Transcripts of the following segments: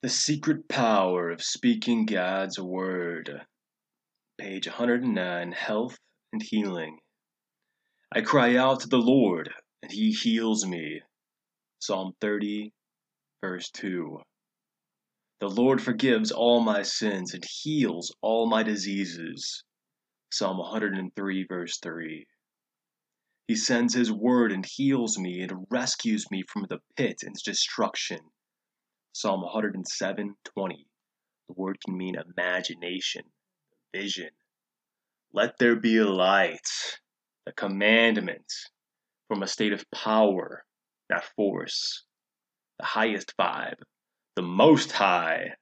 The secret power of speaking God's word. Page 109 Health and Healing. I cry out to the Lord, and he heals me. Psalm 30, verse 2. The Lord forgives all my sins and heals all my diseases. Psalm 103, verse 3. He sends his word and heals me and rescues me from the pit and destruction. Psalm 107, 20. The word can mean imagination, vision. Let there be light, the commandment from a state of power, not force. The highest vibe, the most high.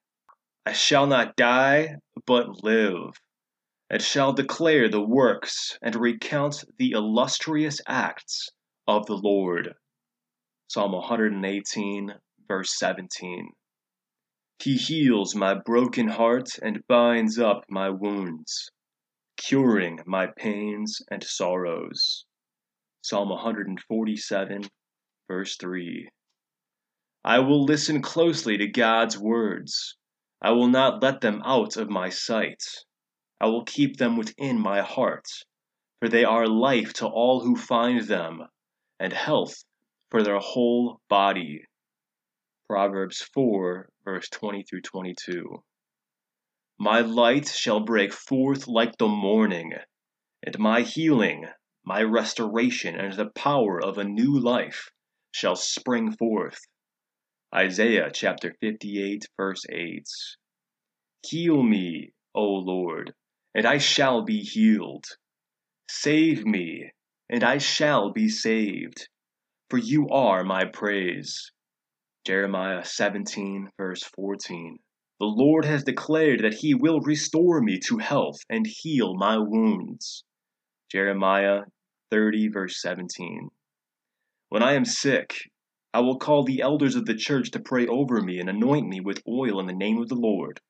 I shall not die, but live and shall declare the works and recount the illustrious acts of the Lord. Psalm 118, verse 17. He heals my broken heart and binds up my wounds, curing my pains and sorrows. Psalm 147, verse 3. I will listen closely to God's words. I will not let them out of my sight. I will keep them within my heart, for they are life to all who find them, and health for their whole body. Proverbs 4, verse 20 through 22. My light shall break forth like the morning, and my healing, my restoration, and the power of a new life shall spring forth. Isaiah chapter 58, verse 8. Heal me, O Lord, and I shall be healed. Save me, and I shall be saved, for you are my praise. Jeremiah 17, verse 14. The Lord has declared that He will restore me to health and heal my wounds. Jeremiah 30, verse 17. When I am sick, I will call the elders of the church to pray over me and anoint me with oil in the name of the Lord.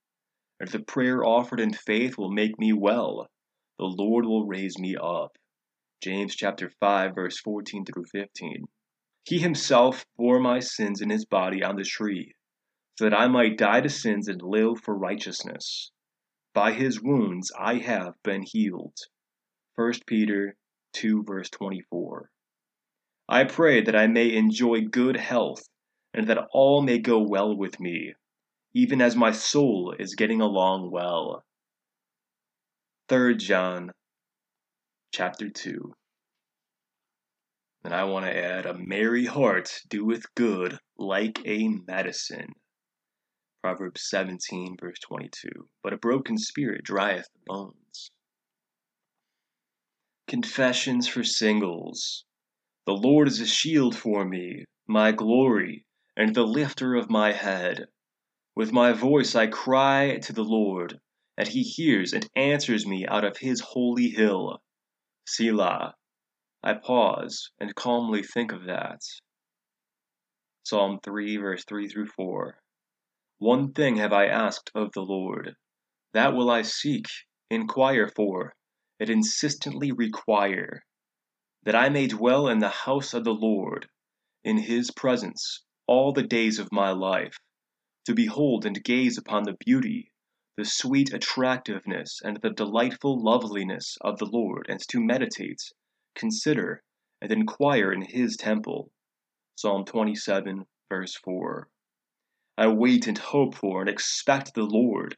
And if the prayer offered in faith will make me well, the Lord will raise me up. James chapter 5 verse 14 through 15. He himself bore my sins in his body on the tree, so that I might die to sins and live for righteousness. By his wounds I have been healed. 1 Peter 2 verse 24. I pray that I may enjoy good health and that all may go well with me even as my soul is getting along well. 3 John chapter 2. And I want to add, a merry heart doeth good like a medicine. Proverbs 17, verse 22. But a broken spirit drieth the bones. Confessions for singles. The Lord is a shield for me, my glory, and the lifter of my head. With my voice I cry to the Lord, and he hears and answers me out of his holy hill. Selah. I pause and calmly think of that. Psalm 3, verse 3 through 4. One thing have I asked of the Lord, that will I seek, inquire for, and insistently require, that I may dwell in the house of the Lord, in his presence, all the days of my life to behold and gaze upon the beauty, the sweet attractiveness, and the delightful loveliness of the Lord, and to meditate, consider, and inquire in his temple. Psalm 27, verse 4. I wait and hope for and expect the Lord.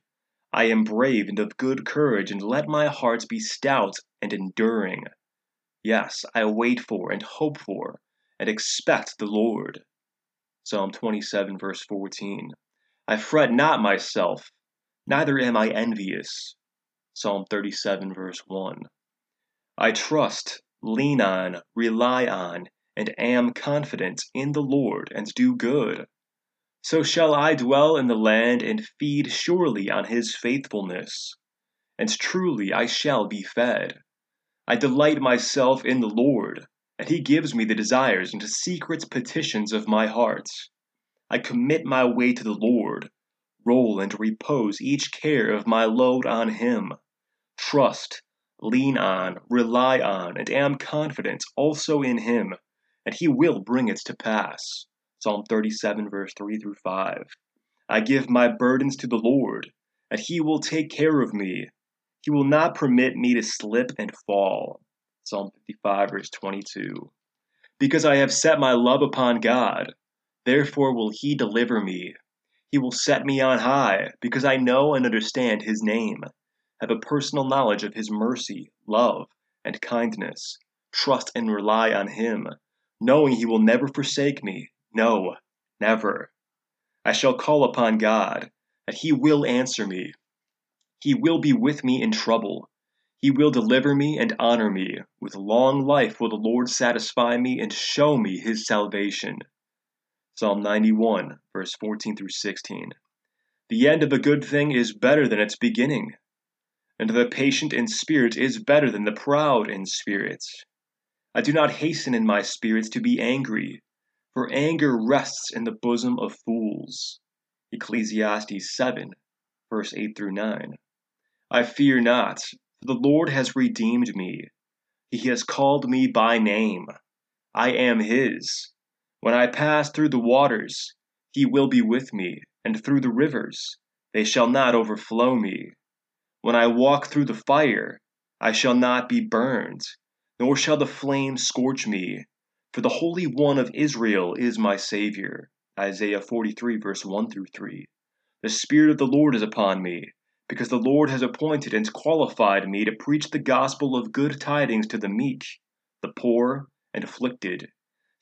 I am brave and of good courage, and let my heart be stout and enduring. Yes, I wait for and hope for and expect the Lord. Psalm 27, verse 14. I fret not myself, neither am I envious. Psalm 37, verse 1. I trust, lean on, rely on, and am confident in the Lord, and do good. So shall I dwell in the land and feed surely on his faithfulness. And truly I shall be fed. I delight myself in the Lord, and he gives me the desires and secret petitions of my heart. I commit my way to the Lord, roll and repose each care of my load on Him. Trust, lean on, rely on, and am confident also in Him, and He will bring it to pass. Psalm 37, verse 3 through 5. I give my burdens to the Lord, and He will take care of me. He will not permit me to slip and fall. Psalm 55, verse 22. Because I have set my love upon God, therefore will He deliver me. He will set me on high, because I know and understand His name, have a personal knowledge of His mercy, love, and kindness, trust and rely on Him, knowing He will never forsake me. No, never. I shall call upon God, and He will answer me. He will be with me in trouble. He will deliver me and honor me. With long life will the Lord satisfy me and show me His salvation. Psalm 91, verse 14 through 16. The end of a good thing is better than its beginning, and the patient in spirit is better than the proud in spirit. I do not hasten in my spirits to be angry, for anger rests in the bosom of fools. Ecclesiastes 7, verse 8 through 9. I fear not, for the Lord has redeemed me. He has called me by name. I am his. When I pass through the waters, he will be with me, and through the rivers, they shall not overflow me. When I walk through the fire, I shall not be burned, nor shall the flames scorch me. For the Holy One of Israel is my Savior. Isaiah 43, verse 1 through 3. The Spirit of the Lord is upon me, because the Lord has appointed and qualified me to preach the gospel of good tidings to the meek, the poor, and afflicted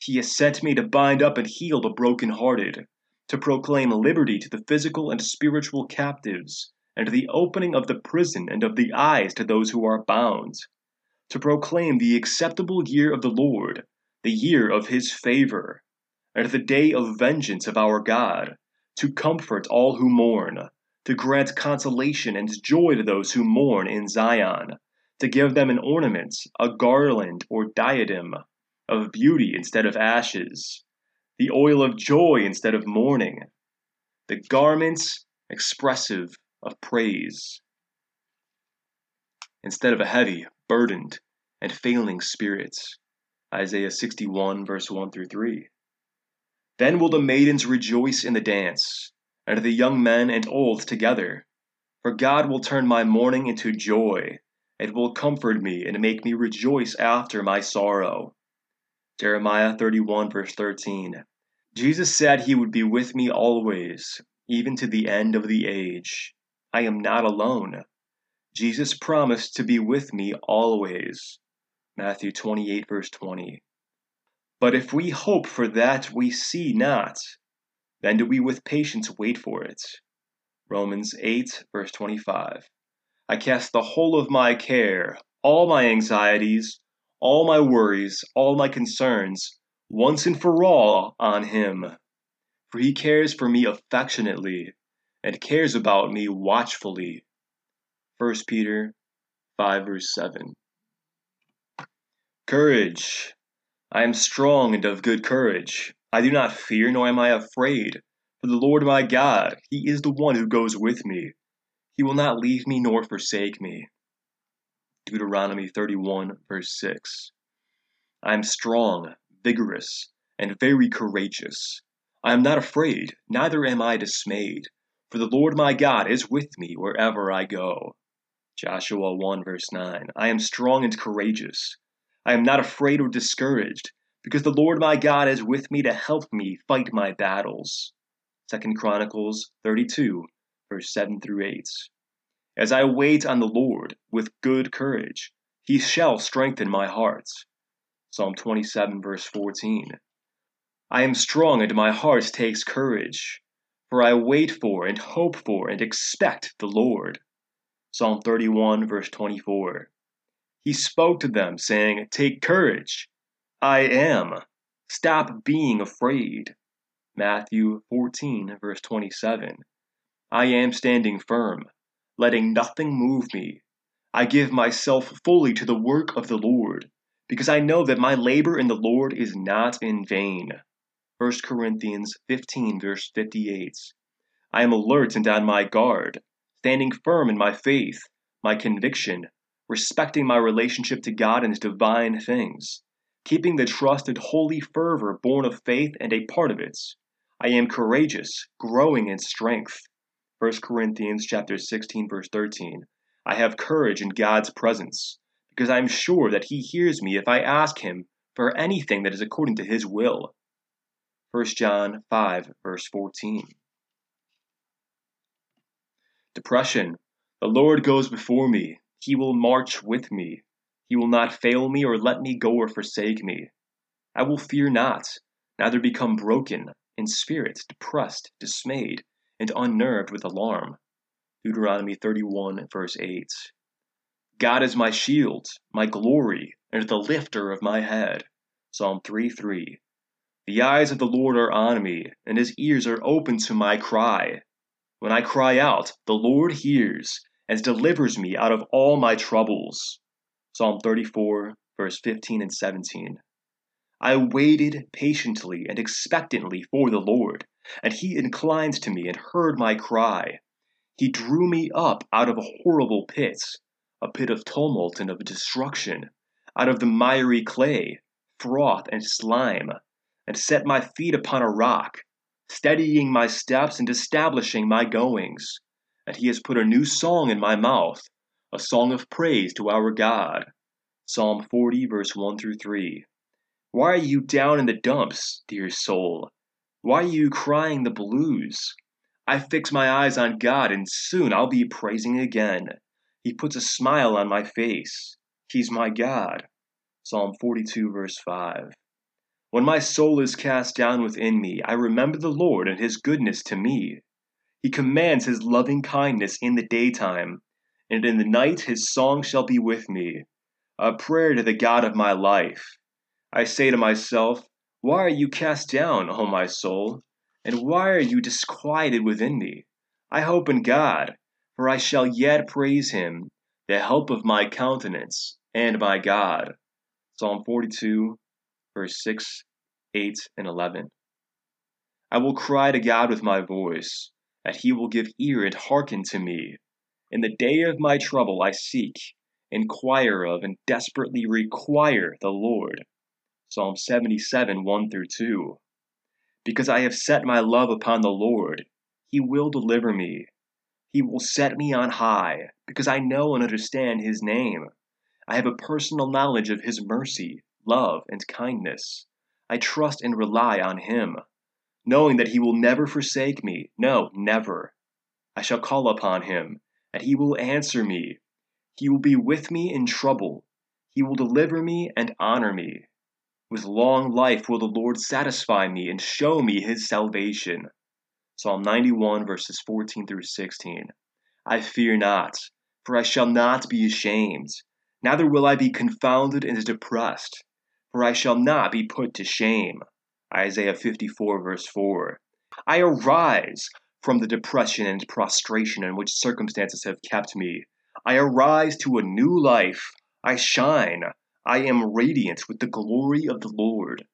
he has sent me to bind up and heal the broken-hearted, to proclaim liberty to the physical and spiritual captives, and the opening of the prison and of the eyes to those who are bound, to proclaim the acceptable year of the Lord, the year of his favor, and the day of vengeance of our God, to comfort all who mourn, to grant consolation and joy to those who mourn in Zion, to give them an ornament, a garland, or diadem, of beauty instead of ashes, the oil of joy instead of mourning, the garments expressive of praise, instead of a heavy, burdened, and failing spirit. Isaiah 61, verse 1 through 3. Then will the maidens rejoice in the dance, and the young men and old together. For God will turn my mourning into joy, and will comfort me and make me rejoice after my sorrow. Jeremiah 31, verse 13. Jesus said he would be with me always, even to the end of the age. I am not alone. Jesus promised to be with me always. Matthew 28, verse 20. But if we hope for that we see not, then do we with patience wait for it. Romans 8, verse 25. I cast the whole of my care, all my anxieties, all my worries, all my concerns, once and for all on Him. For He cares for me affectionately, and cares about me watchfully. 1 Peter 5 verse 7. Courage. I am strong and of good courage. I do not fear, nor am I afraid. For the Lord my God, He is the one who goes with me. He will not leave me nor forsake me. Deuteronomy 31, verse 6. I am strong, vigorous, and very courageous. I am not afraid, neither am I dismayed, for the Lord my God is with me wherever I go. Joshua 1, verse 9. I am strong and courageous. I am not afraid or discouraged, because the Lord my God is with me to help me fight my battles. 2 Chronicles 32, verse 7 through 8. As I wait on the Lord with good courage, he shall strengthen my heart. Psalm 27, verse 14. I am strong and my heart takes courage, for I wait for and hope for and expect the Lord. Psalm 31, verse 24. He spoke to them, saying, Take courage. I am. Stop being afraid. Matthew 14, verse 27. I am standing firm letting nothing move me. I give myself fully to the work of the Lord, because I know that my labor in the Lord is not in vain. 1 Corinthians 15, verse 58. I am alert and on my guard, standing firm in my faith, my conviction, respecting my relationship to God and his divine things, keeping the trust and holy fervor born of faith and a part of it. I am courageous, growing in strength. 1 Corinthians chapter 16 verse 13. I have courage in God's presence, because I am sure that he hears me if I ask him for anything that is according to his will. 1 John 5 verse 14. Depression. The Lord goes before me. He will march with me. He will not fail me or let me go or forsake me. I will fear not, neither become broken in spirit, depressed, dismayed, and unnerved with alarm. Deuteronomy 31, verse 8. God is my shield, my glory, and the lifter of my head. Psalm 3 3. The eyes of the Lord are on me, and his ears are open to my cry. When I cry out, the Lord hears and delivers me out of all my troubles. Psalm 34, verse 15 and 17. I waited patiently and expectantly for the Lord, and he inclined to me and heard my cry. He drew me up out of a horrible pit, a pit of tumult and of destruction, out of the miry clay, froth and slime, and set my feet upon a rock, steadying my steps and establishing my goings. And he has put a new song in my mouth, a song of praise to our God. Psalm 40, verse 1 through 3. Why are you down in the dumps, dear soul? Why are you crying the blues? I fix my eyes on God, and soon I'll be praising again. He puts a smile on my face. He's my God. Psalm 42, verse 5. When my soul is cast down within me, I remember the Lord and his goodness to me. He commands his loving kindness in the daytime, and in the night his song shall be with me, a prayer to the God of my life. I say to myself, Why are you cast down, O my soul? And why are you disquieted within me? I hope in God, for I shall yet praise him, the help of my countenance, and my God. Psalm 42, verse 6, 8, and 11. I will cry to God with my voice, that he will give ear and hearken to me. In the day of my trouble I seek, inquire of, and desperately require the Lord. Psalm 77, 1 through 2. Because I have set my love upon the Lord, he will deliver me. He will set me on high, because I know and understand his name. I have a personal knowledge of his mercy, love, and kindness. I trust and rely on him, knowing that he will never forsake me. No, never. I shall call upon him, and he will answer me. He will be with me in trouble. He will deliver me and honor me. With long life will the Lord satisfy me and show me his salvation. Psalm 91, verses 14 through 16. I fear not, for I shall not be ashamed, neither will I be confounded and depressed, for I shall not be put to shame. Isaiah 54, verse 4. I arise from the depression and prostration in which circumstances have kept me. I arise to a new life. I shine. I am radiant with the glory of the Lord,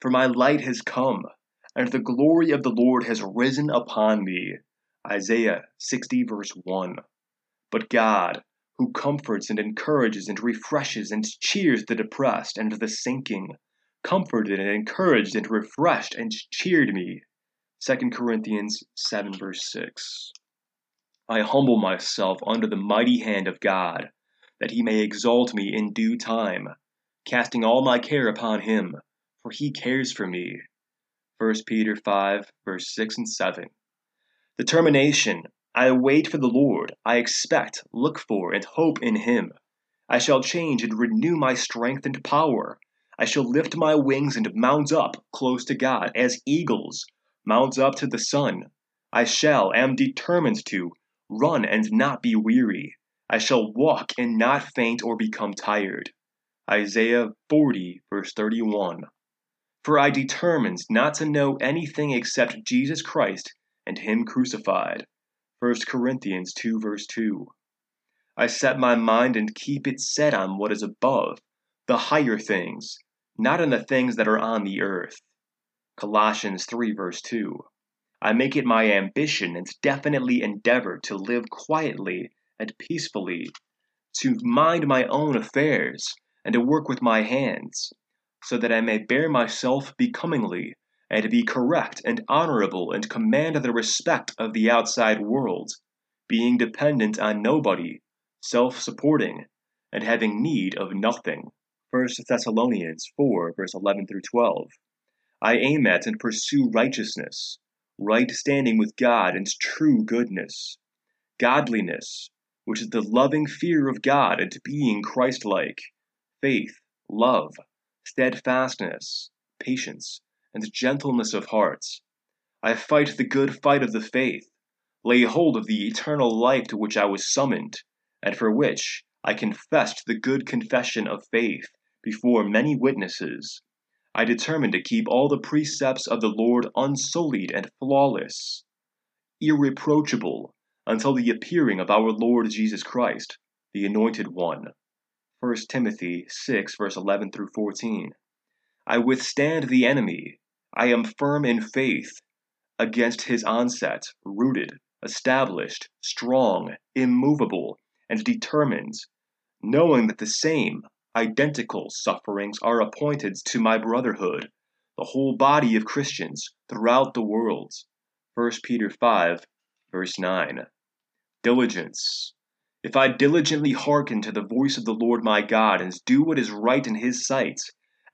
for my light has come, and the glory of the Lord has risen upon me. Isaiah 60, verse 1. But God, who comforts and encourages and refreshes and cheers the depressed and the sinking, comforted and encouraged and refreshed and cheered me. 2 Corinthians 7, verse 6. I humble myself under the mighty hand of God, that he may exalt me in due time casting all my care upon him, for he cares for me. 1 Peter 5, verse 6 and 7. Determination. I wait for the Lord. I expect, look for, and hope in him. I shall change and renew my strength and power. I shall lift my wings and mount up close to God, as eagles mount up to the sun. I shall, am determined to, run and not be weary. I shall walk and not faint or become tired. Isaiah 40, verse 31. For I determined not to know anything except Jesus Christ and Him crucified. 1 Corinthians 2, verse 2. I set my mind and keep it set on what is above, the higher things, not on the things that are on the earth. Colossians 3, verse 2. I make it my ambition and definitely endeavor to live quietly and peacefully, to mind my own affairs, and to work with my hands, so that I may bear myself becomingly and be correct and honorable and command the respect of the outside world, being dependent on nobody, self supporting, and having need of nothing. 1 Thessalonians 4, verse 11 through 12. I aim at and pursue righteousness, right standing with God and true goodness, godliness, which is the loving fear of God and being Christ like, faith, love, steadfastness, patience, and gentleness of heart. I fight the good fight of the faith, lay hold of the eternal life to which I was summoned, and for which I confessed the good confession of faith before many witnesses. I determined to keep all the precepts of the Lord unsullied and flawless, irreproachable, until the appearing of our Lord Jesus Christ, the Anointed One. 1 Timothy 6, verse 11 through 14. I withstand the enemy. I am firm in faith against his onset, rooted, established, strong, immovable, and determined, knowing that the same identical sufferings are appointed to my brotherhood, the whole body of Christians throughout the world. 1 Peter 5, verse 9. Diligence. If I diligently hearken to the voice of the Lord my God, and do what is right in his sight,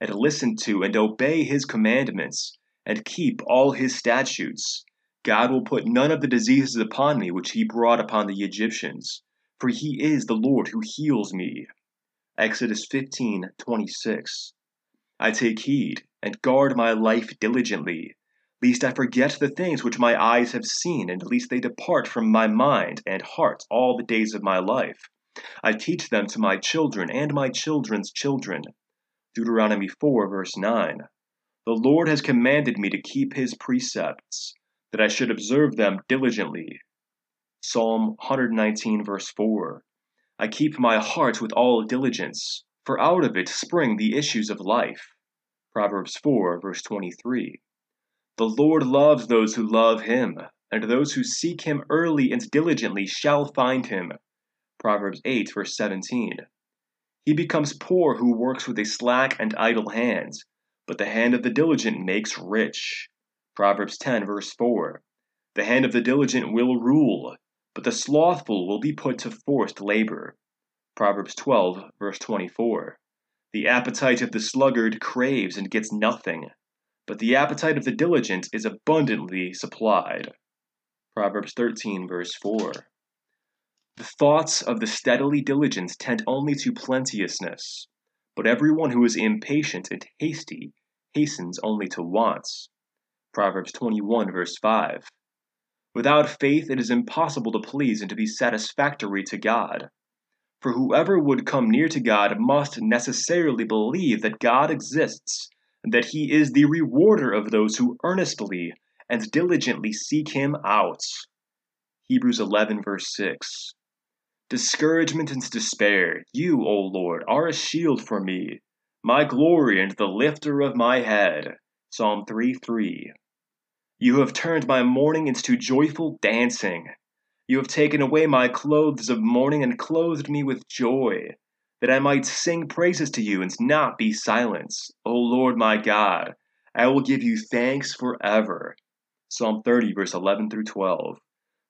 and listen to and obey his commandments, and keep all his statutes, God will put none of the diseases upon me which he brought upon the Egyptians, for he is the Lord who heals me. Exodus 15:26. I take heed and guard my life diligently, lest I forget the things which my eyes have seen, and lest they depart from my mind and heart all the days of my life. I teach them to my children and my children's children. Deuteronomy 4, verse 9. The Lord has commanded me to keep his precepts, that I should observe them diligently. Psalm 119, verse 4. I keep my heart with all diligence, for out of it spring the issues of life. Proverbs 4, verse 23. The Lord loves those who love him, and those who seek him early and diligently shall find him. Proverbs 8, verse 17. He becomes poor who works with a slack and idle hand, but the hand of the diligent makes rich. Proverbs 10, verse 4. The hand of the diligent will rule, but the slothful will be put to forced labor. Proverbs 12, verse 24. The appetite of the sluggard craves and gets nothing, but the appetite of the diligent is abundantly supplied. Proverbs 13, verse 4. The thoughts of the steadily diligent tend only to plenteousness, but everyone who is impatient and hasty hastens only to wants. Proverbs 21, verse 5. Without faith, it is impossible to please and to be satisfactory to God. For whoever would come near to God must necessarily believe that God exists, and that He is the rewarder of those who earnestly and diligently seek Him out. Hebrews 11, verse 6. Discouragement and despair, you, O Lord, are a shield for me, my glory and the lifter of my head. Psalm 3 3. You have turned my mourning into joyful dancing. You have taken away my clothes of mourning and clothed me with joy, that I might sing praises to you and not be silent. O Lord my God, I will give you thanks forever. Psalm 30, verse 11 through 12.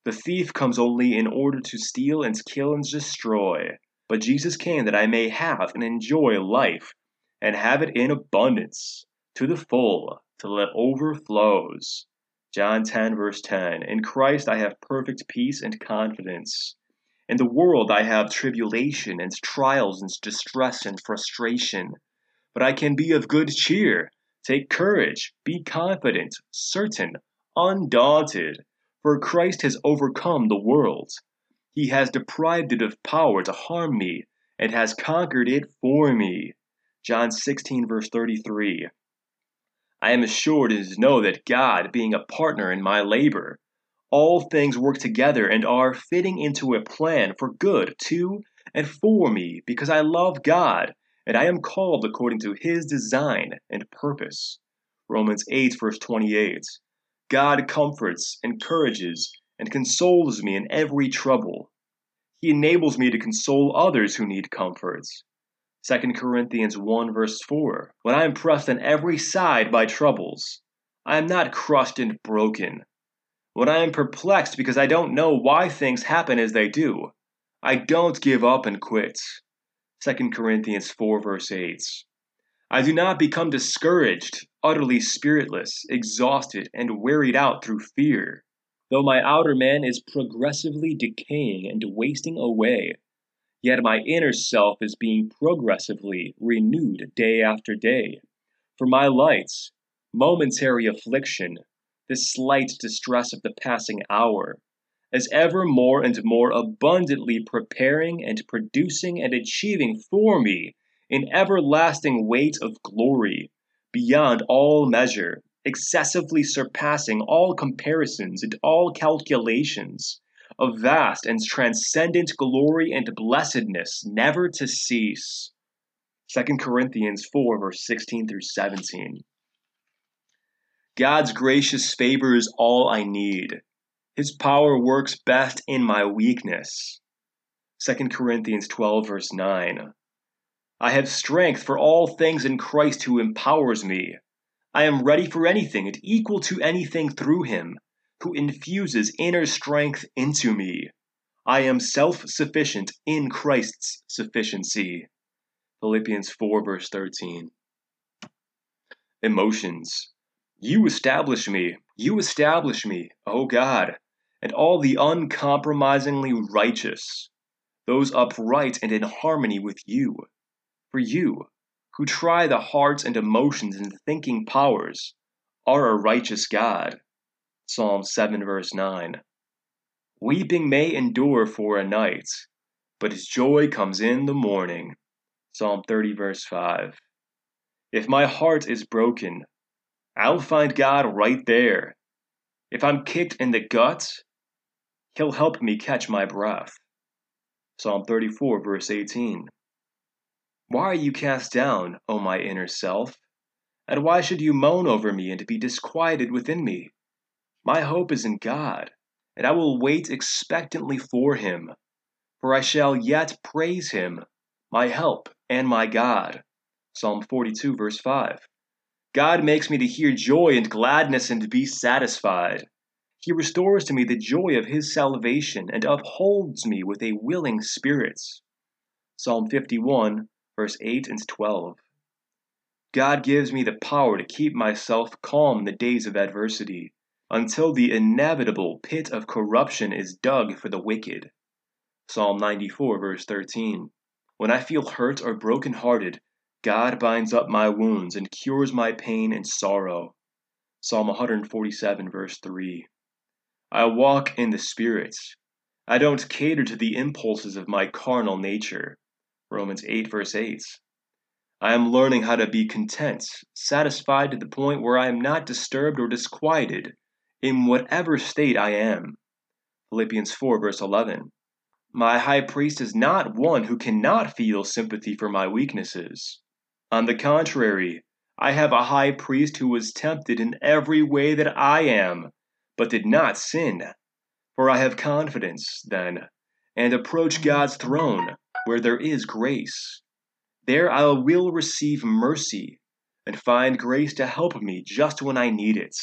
The thief comes only in order to steal and kill and destroy. But Jesus came that I may have and enjoy life, and have it in abundance, to the full, till it overflows. John 10, verse 10 In Christ I have perfect peace and confidence. In the world I have tribulation and trials and distress and frustration. But I can be of good cheer. Take courage, be confident, certain, undaunted, for Christ has overcome the world. He has deprived it of power to harm me and has conquered it for me. John 16, verse 33. I am assured and know that God, being a partner in my labor, all things work together and are fitting into a plan for good to and for me, because I love God, and I am called according to his design and purpose. Romans 8, verse 28. God comforts, encourages, and consoles me in every trouble. He enables me to console others who need comfort. 2 Corinthians 1 verse 4. When I am pressed on every side by troubles, I am not crushed and broken. When I am perplexed because I don't know why things happen as they do, I don't give up and quit. 2 Corinthians 4 verse 8. I do not become discouraged, utterly spiritless, exhausted, and wearied out through fear. Though my outer man is progressively decaying and wasting away, yet my inner self is being progressively renewed day after day. For my lights, momentary affliction, the slight distress of the passing hour, is ever more and more abundantly preparing and producing and achieving for me an everlasting weight of glory, beyond all measure, excessively surpassing all comparisons and all calculations, of vast and transcendent glory and blessedness, never to cease. 2 Corinthians 4, verse 16 through 17. God's gracious favor is all I need. His power works best in my weakness. 2 Corinthians 12, verse 9. I have strength for all things in Christ who empowers me. I am ready for anything and equal to anything through him who infuses inner strength into me. I am self sufficient in Christ's sufficiency. Philippians 4, verse 13. Emotions. You establish me, you establish me, O God, and all the uncompromisingly righteous, those upright and in harmony with you for you, who try the hearts and emotions and thinking powers, are a righteous God. Psalm 7, verse 9. Weeping may endure for a night, but his joy comes in the morning. Psalm 30, verse 5. If my heart is broken, I'll find God right there. If I'm kicked in the gut, He'll help me catch my breath. Psalm 34, verse 18. Why are you cast down, O my inner self? And why should you moan over me and be disquieted within me? My hope is in God, and I will wait expectantly for him. For I shall yet praise him, my help and my God. Psalm 42, verse 5. God makes me to hear joy and gladness and to be satisfied. He restores to me the joy of his salvation and upholds me with a willing spirit. Psalm 51, verse 8 and 12. God gives me the power to keep myself calm in the days of adversity, until the inevitable pit of corruption is dug for the wicked. Psalm 94, verse 13. When I feel hurt or broken-hearted, God binds up my wounds and cures my pain and sorrow. Psalm 147, verse 3. I walk in the Spirit. I don't cater to the impulses of my carnal nature. Romans 8, verse 8. I am learning how to be content, satisfied to the point where I am not disturbed or disquieted in whatever state I am. Philippians 4, verse 11. My high priest is not one who cannot feel sympathy for my weaknesses. On the contrary, I have a high priest who was tempted in every way that I am, but did not sin. For I have confidence, then, and approach God's throne where there is grace. There I will receive mercy and find grace to help me just when I need it.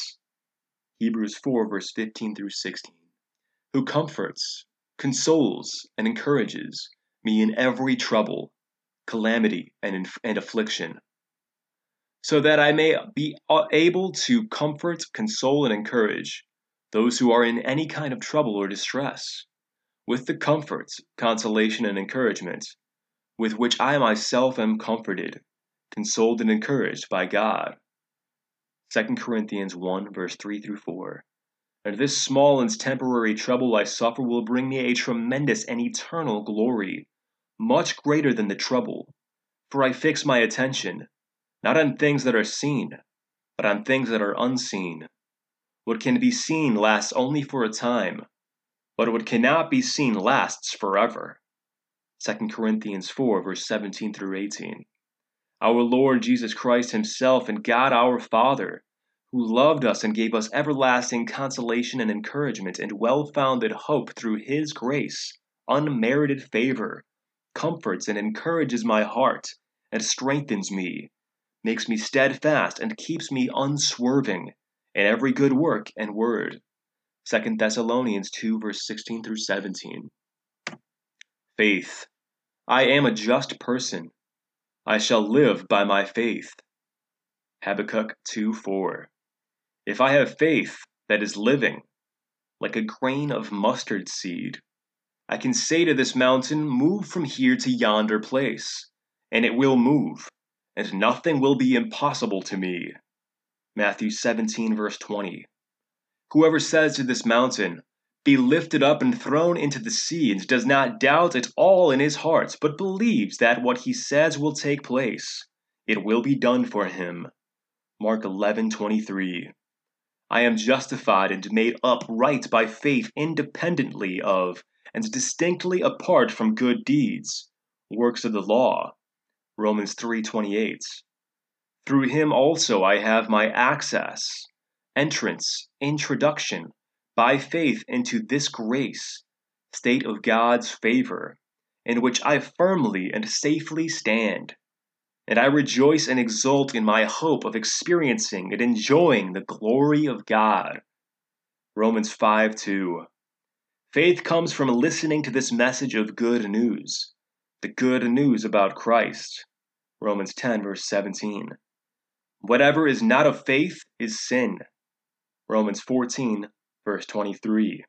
Hebrews 4, verse 15 through 16. Who comforts, consoles, and encourages me in every trouble, calamity, and, and affliction, so that I may be able to comfort, console, and encourage those who are in any kind of trouble or distress with the comforts, consolation, and encouragement with which I myself am comforted, consoled, and encouraged by God. 2 Corinthians 1, verse 3 through 4. And this small and temporary trouble I suffer will bring me a tremendous and eternal glory, much greater than the trouble. For I fix my attention, not on things that are seen, but on things that are unseen. What can be seen lasts only for a time but what cannot be seen lasts forever. 2 Corinthians 4, verse 17 through 18. Our Lord Jesus Christ Himself and God our Father, who loved us and gave us everlasting consolation and encouragement and well founded hope through His grace, unmerited favor, comforts and encourages my heart and strengthens me, makes me steadfast and keeps me unswerving in every good work and word. 2 Thessalonians 2, verse 16 through 17. Faith. I am a just person. I shall live by my faith. Habakkuk 2 4. If I have faith that is living, like a grain of mustard seed, I can say to this mountain, Move from here to yonder place, and it will move, and nothing will be impossible to me. Matthew 17, verse 20. Whoever says to this mountain, Be lifted up and thrown into the sea, and does not doubt at all in his heart, but believes that what he says will take place, it will be done for him. Mark 11, 23. I am justified and made upright by faith independently of and distinctly apart from good deeds, works of the law. Romans 3:28. Through him also I have my access, entrance, introduction, by faith into this grace, state of God's favor, in which I firmly and safely stand. And I rejoice and exult in my hope of experiencing and enjoying the glory of God. Romans 5 2. Faith comes from listening to this message of good news, the good news about Christ. Romans 10, verse 17. Whatever is not of faith is sin. Romans 14, verse 23.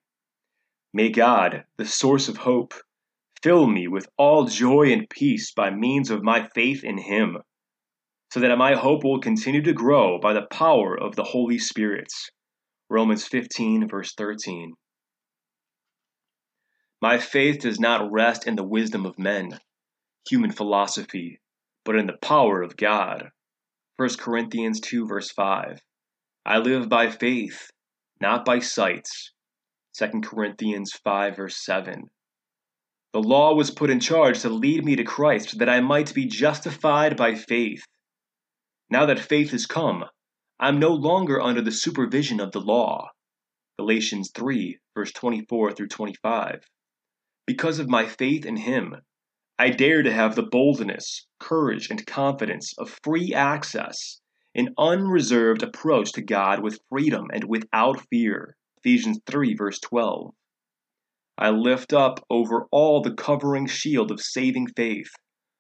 May God, the source of hope, fill me with all joy and peace by means of my faith in Him, so that my hope will continue to grow by the power of the Holy Spirit. Romans 15, verse 13. My faith does not rest in the wisdom of men, human philosophy, but in the power of God. 1 Corinthians 2, verse 5. I live by faith, not by sight. 2 Corinthians 5, verse 7. The law was put in charge to lead me to Christ that I might be justified by faith. Now that faith has come, I'm no longer under the supervision of the law. Galatians 3, verse 24 through 25. Because of my faith in Him, I dare to have the boldness, courage, and confidence of free access, an unreserved approach to God with freedom and without fear. Ephesians 3, verse 12. I lift up over all the covering shield of saving faith,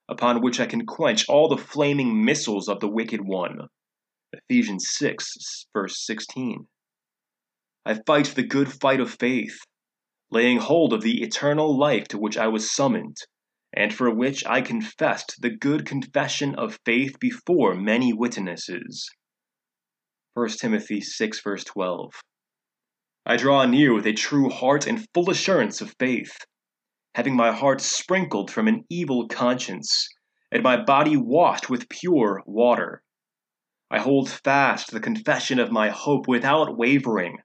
upon which I can quench all the flaming missiles of the wicked one. Ephesians 6, verse 16. I fight the good fight of faith, laying hold of the eternal life to which I was summoned and for which I confessed the good confession of faith before many witnesses. 1 Timothy 6, verse 12. I draw near with a true heart and full assurance of faith, having my heart sprinkled from an evil conscience, and my body washed with pure water. I hold fast the confession of my hope without wavering,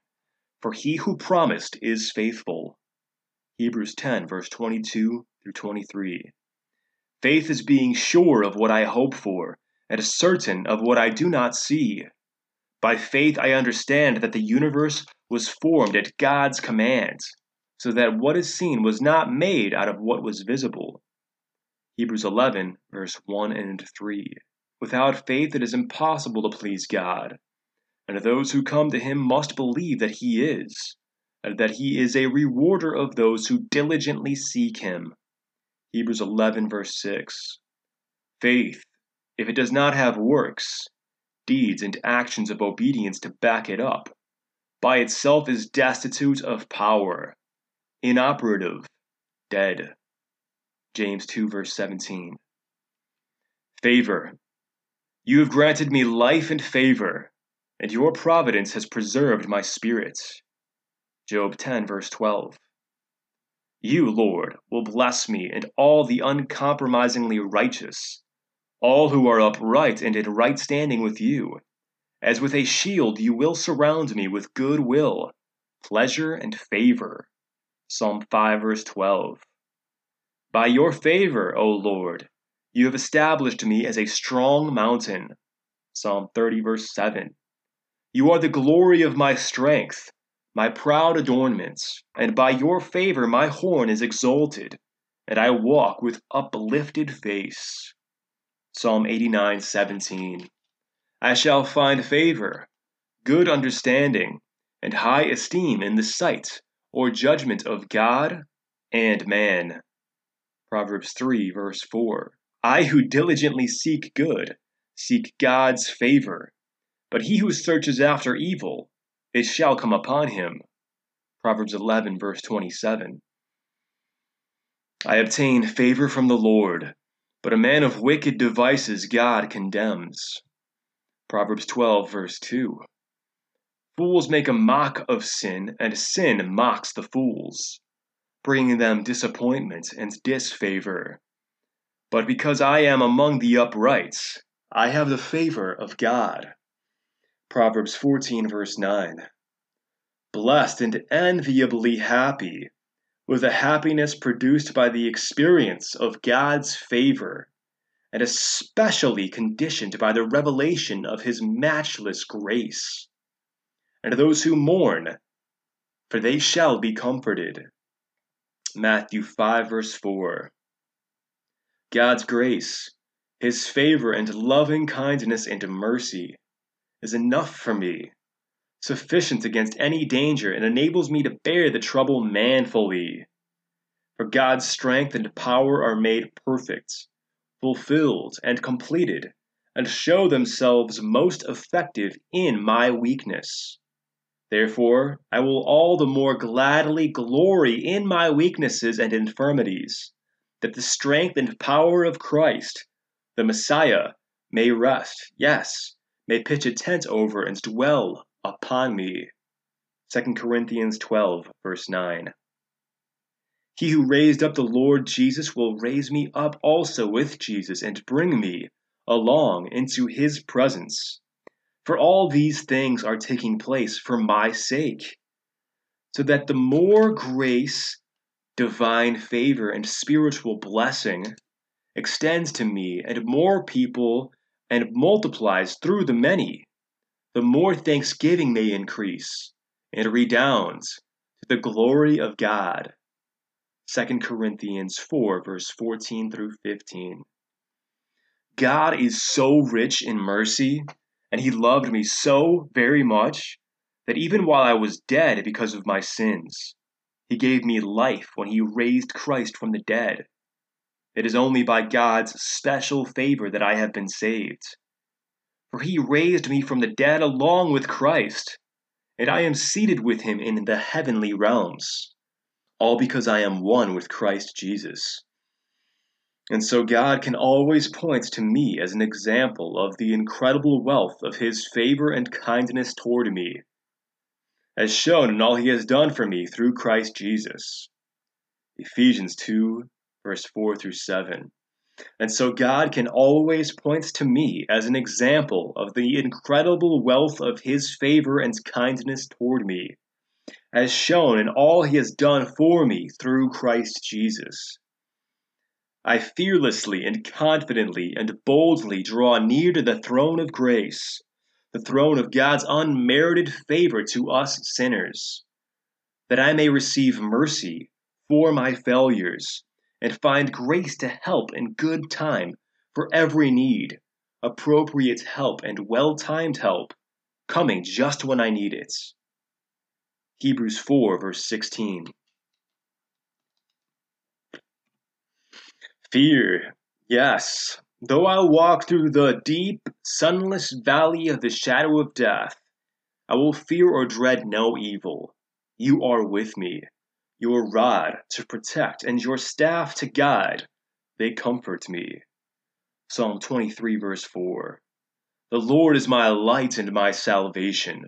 for he who promised is faithful. Hebrews 10, verse 22 through 23. Faith is being sure of what I hope for, and certain of what I do not see. By faith, I understand that the universe was formed at God's command, so that what is seen was not made out of what was visible. Hebrews 11, verse 1 and 3. Without faith, it is impossible to please God, and those who come to Him must believe that He is, and that He is a rewarder of those who diligently seek Him. Hebrews 11, verse 6. Faith, if it does not have works, deeds, and actions of obedience to back it up, by itself is destitute of power, inoperative, dead. James 2, verse 17. Favor. You have granted me life and favor, and your providence has preserved my spirit. Job 10, verse 12. You, Lord, will bless me and all the uncompromisingly righteous, all who are upright and in right standing with you. As with a shield, you will surround me with good will, pleasure, and favor. Psalm 5, verse 12. By your favor, O Lord, you have established me as a strong mountain. Psalm 30, verse 7. You are the glory of my strength my proud adornments, and by your favor my horn is exalted, and I walk with uplifted face. Psalm 89 17. I shall find favor, good understanding, and high esteem in the sight or judgment of God and man. Proverbs 3, verse 4. I who diligently seek good, seek God's favor. But he who searches after evil, it shall come upon him. Proverbs 11, verse 27. I obtain favor from the Lord, but a man of wicked devices God condemns. Proverbs 12, verse 2. Fools make a mock of sin, and sin mocks the fools, bringing them disappointment and disfavor. But because I am among the upright, I have the favor of God. Proverbs 14, verse 9. Blessed and enviably happy, with a happiness produced by the experience of God's favor, and especially conditioned by the revelation of His matchless grace and those who mourn, for they shall be comforted. Matthew 5, verse 4. God's grace, His favor and loving kindness and mercy is enough for me, sufficient against any danger, and enables me to bear the trouble manfully. For God's strength and power are made perfect, fulfilled, and completed, and show themselves most effective in my weakness. Therefore, I will all the more gladly glory in my weaknesses and infirmities, that the strength and power of Christ, the Messiah, may rest, yes, may pitch a tent over and dwell upon me. 2 Corinthians 12, verse 9. He who raised up the Lord Jesus will raise me up also with Jesus and bring me along into his presence. For all these things are taking place for my sake, so that the more grace, divine favor, and spiritual blessing extends to me and more people and multiplies through the many, the more thanksgiving may increase and redounds to the glory of God. 2 Corinthians 4, verse 14 through 15. God is so rich in mercy and he loved me so very much that even while I was dead because of my sins, he gave me life when he raised Christ from the dead. It is only by God's special favor that I have been saved. For he raised me from the dead along with Christ, and I am seated with him in the heavenly realms, all because I am one with Christ Jesus. And so God can always point to me as an example of the incredible wealth of His favor and kindness toward me, as shown in all He has done for me through Christ Jesus. Ephesians 2, verse 4 through 7. And so God can always point to me as an example of the incredible wealth of His favor and kindness toward me, as shown in all He has done for me through Christ Jesus. I fearlessly and confidently and boldly draw near to the throne of grace, the throne of God's unmerited favor to us sinners, that I may receive mercy for my failures and find grace to help in good time for every need, appropriate help and well timed help, coming just when I need it. Hebrews 4, verse 16. Fear, yes. Though I walk through the deep, sunless valley of the shadow of death, I will fear or dread no evil. You are with me. Your rod to protect and your staff to guide, they comfort me. Psalm 23, verse 4. The Lord is my light and my salvation.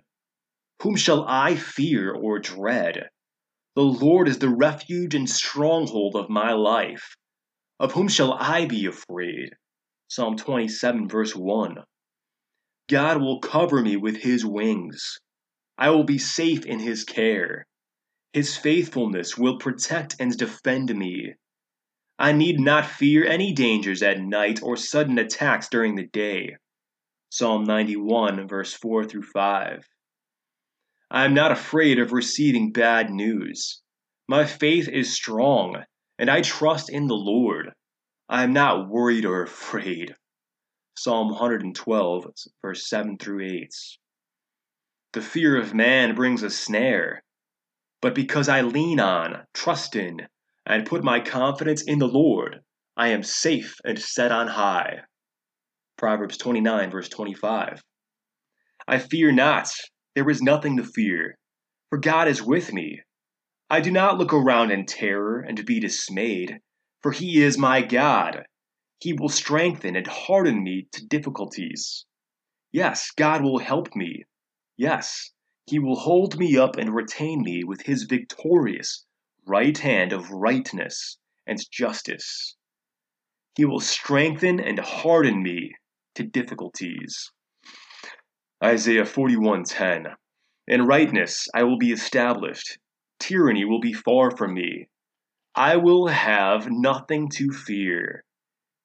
Whom shall I fear or dread? The Lord is the refuge and stronghold of my life. Of whom shall I be afraid? Psalm 27, verse 1. God will cover me with his wings. I will be safe in his care. His faithfulness will protect and defend me. I need not fear any dangers at night or sudden attacks during the day. Psalm 91, verse 4 through 5. I am not afraid of receiving bad news. My faith is strong and I trust in the Lord. I am not worried or afraid. Psalm 112, verse 7 through 8. The fear of man brings a snare. But because I lean on, trust in, and put my confidence in the Lord, I am safe and set on high. Proverbs 29, verse 25. I fear not, there is nothing to fear, for God is with me. I do not look around in terror and be dismayed, for He is my God. He will strengthen and harden me to difficulties. Yes, God will help me. Yes, He will hold me up and retain me with His victorious right hand of rightness and justice. He will strengthen and harden me to difficulties. Isaiah 41:10 In rightness I will be established. Tyranny will be far from me. I will have nothing to fear.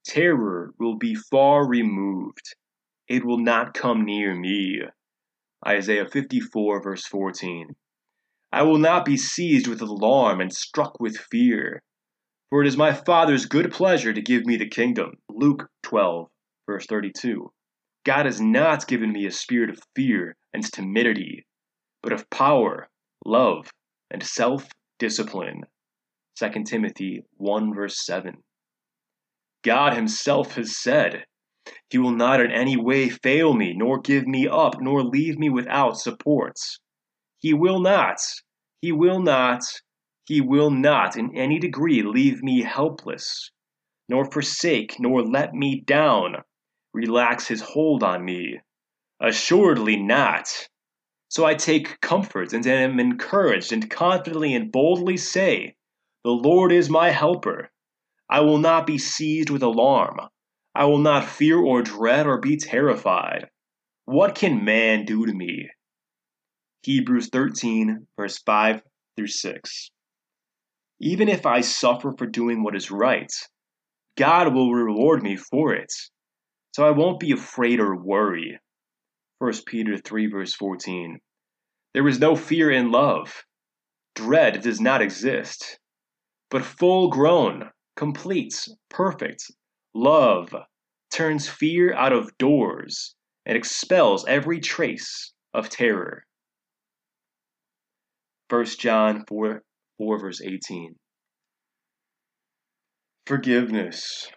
Terror will be far removed. It will not come near me. Isaiah 54, verse 14. I will not be seized with alarm and struck with fear, for it is my Father's good pleasure to give me the kingdom. Luke 12, verse 32. God has not given me a spirit of fear and timidity, but of power, love, and self discipline. 2 Timothy 1, verse 7. God Himself has said, He will not in any way fail me, nor give me up, nor leave me without supports. He will not, He will not, He will not in any degree leave me helpless, nor forsake, nor let me down, relax His hold on me. Assuredly not. So I take comfort and am encouraged and confidently and boldly say, The Lord is my helper. I will not be seized with alarm. I will not fear or dread or be terrified. What can man do to me? Hebrews 13, verse 5 through 6. Even if I suffer for doing what is right, God will reward me for it. So I won't be afraid or worry. 1 Peter 3, verse 14. There is no fear in love. Dread does not exist. But full grown, complete, perfect love turns fear out of doors and expels every trace of terror. 1 John 4, 4 verse 18. Forgiveness.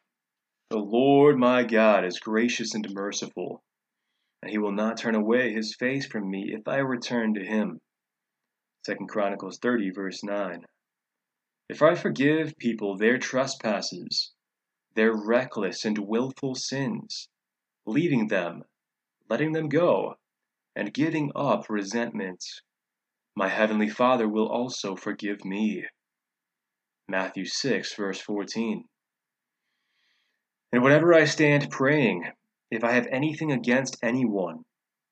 The Lord my God is gracious and merciful, and he will not turn away his face from me if I return to him. 2 Chronicles 30 verse 9. If I forgive people their trespasses, their reckless and wilful sins, leaving them, letting them go, and giving up resentment, my heavenly Father will also forgive me. Matthew 6, verse 14. And whenever I stand praying, if I have anything against anyone,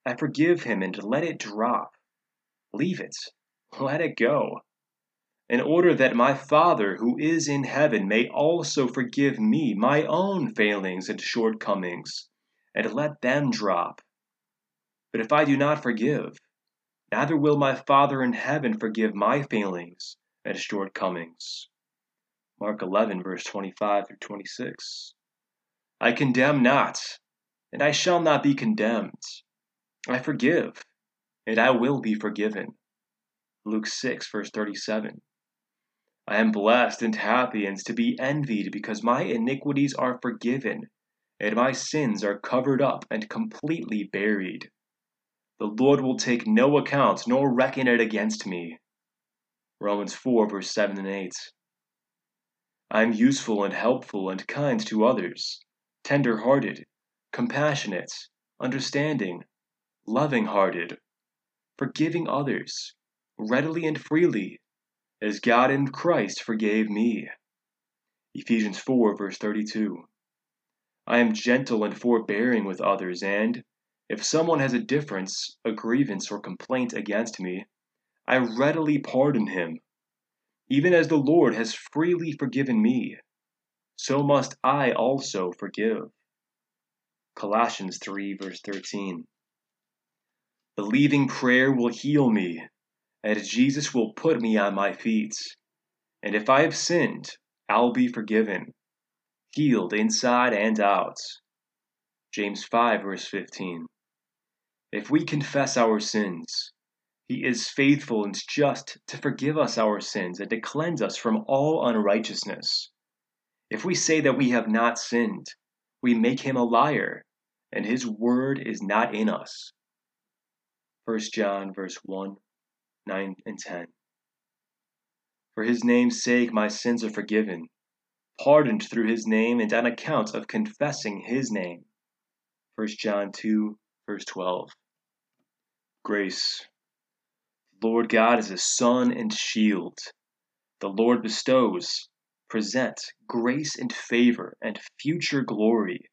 I forgive him and let it drop. Leave it. Let it go in order that my Father who is in heaven may also forgive me my own failings and shortcomings, and let them drop. But if I do not forgive, neither will my Father in heaven forgive my failings and shortcomings. Mark 11, verse 25 through 26. I condemn not, and I shall not be condemned. I forgive, and I will be forgiven. Luke 6, verse 37. I am blessed and happy and to be envied because my iniquities are forgiven and my sins are covered up and completely buried. The Lord will take no account nor reckon it against me. Romans 4, verse 7 and 8. I am useful and helpful and kind to others, tender hearted, compassionate, understanding, loving hearted, forgiving others, readily and freely as God in Christ forgave me. Ephesians 4, verse 32. I am gentle and forbearing with others, and if someone has a difference, a grievance, or complaint against me, I readily pardon him. Even as the Lord has freely forgiven me, so must I also forgive. Colossians 3, verse 13. Believing prayer will heal me, and Jesus will put me on my feet. And if I have sinned, I'll be forgiven, healed inside and out. James 5, verse 15. If we confess our sins, he is faithful and just to forgive us our sins and to cleanse us from all unrighteousness. If we say that we have not sinned, we make him a liar, and his word is not in us. 1 John verse 1, 9 and 10. For his name's sake my sins are forgiven, pardoned through his name and on account of confessing his name. 1 John 2 verse 12. Grace. Lord God is a sun and shield. The Lord bestows, present grace and favor and future glory,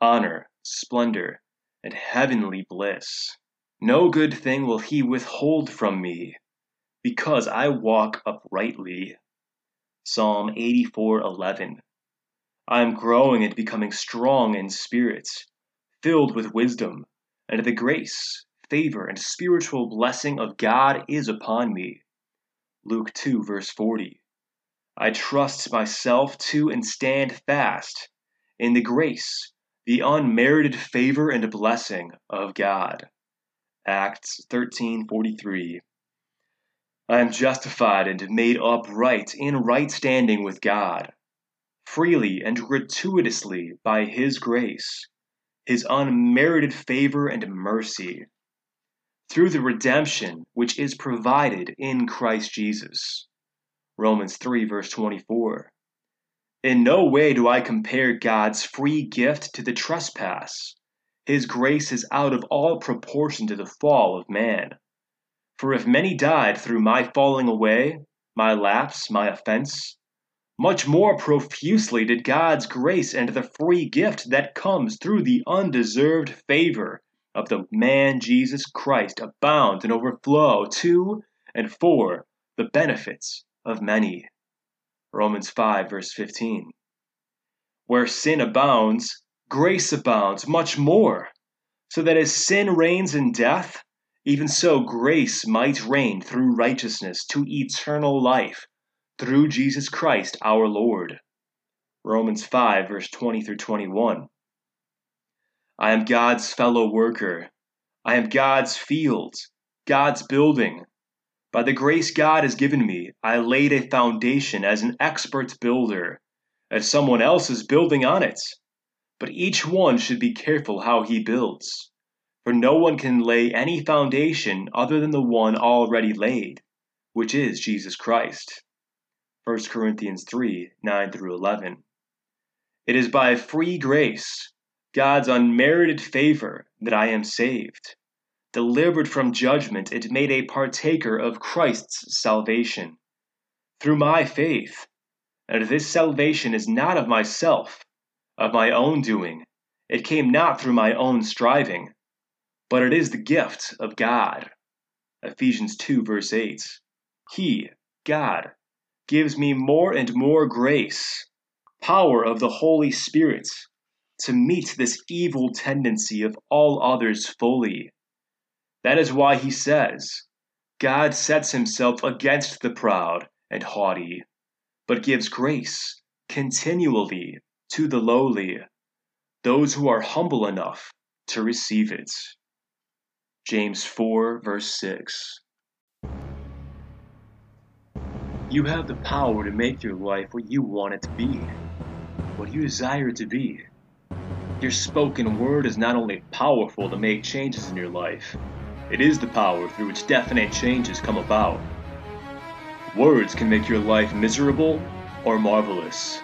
honor, splendor, and heavenly bliss. No good thing will he withhold from me, because I walk uprightly. Psalm 84:11. I am growing and becoming strong in spirit, filled with wisdom, and the grace, favor, and spiritual blessing of God is upon me. Luke 2, verse 40. I trust myself to and stand fast in the grace, the unmerited favor and blessing of God. Acts 13:43. I am justified and made upright in right standing with God, freely and gratuitously by His grace, His unmerited favor and mercy through the redemption which is provided in Christ Jesus. Romans 3, verse 24. In no way do I compare God's free gift to the trespass. His grace is out of all proportion to the fall of man. For if many died through my falling away, my lapse, my offense, much more profusely did God's grace and the free gift that comes through the undeserved favor of the man Jesus Christ abound and overflow to and for the benefits of many. Romans 5, verse 15. Where sin abounds, grace abounds much more, so that as sin reigns in death, even so grace might reign through righteousness to eternal life through Jesus Christ our Lord. Romans 5, verse 20 through 21. I am God's fellow worker. I am God's field, God's building. By the grace God has given me, I laid a foundation as an expert builder, as someone else is building on it. But each one should be careful how he builds, for no one can lay any foundation other than the one already laid, which is Jesus Christ. 1 Corinthians 3 9 through 11. It is by free grace God's unmerited favor that I am saved, delivered from judgment and made a partaker of Christ's salvation. Through my faith, and this salvation is not of myself, of my own doing, it came not through my own striving, but it is the gift of God. Ephesians 2, verse 8. He, God, gives me more and more grace, power of the Holy Spirit to meet this evil tendency of all others fully. That is why he says, God sets himself against the proud and haughty, but gives grace continually to the lowly, those who are humble enough to receive it. James 4, verse 6. You have the power to make your life what you want it to be, what you desire it to be. Your spoken word is not only powerful to make changes in your life, it is the power through which definite changes come about. Words can make your life miserable or marvelous.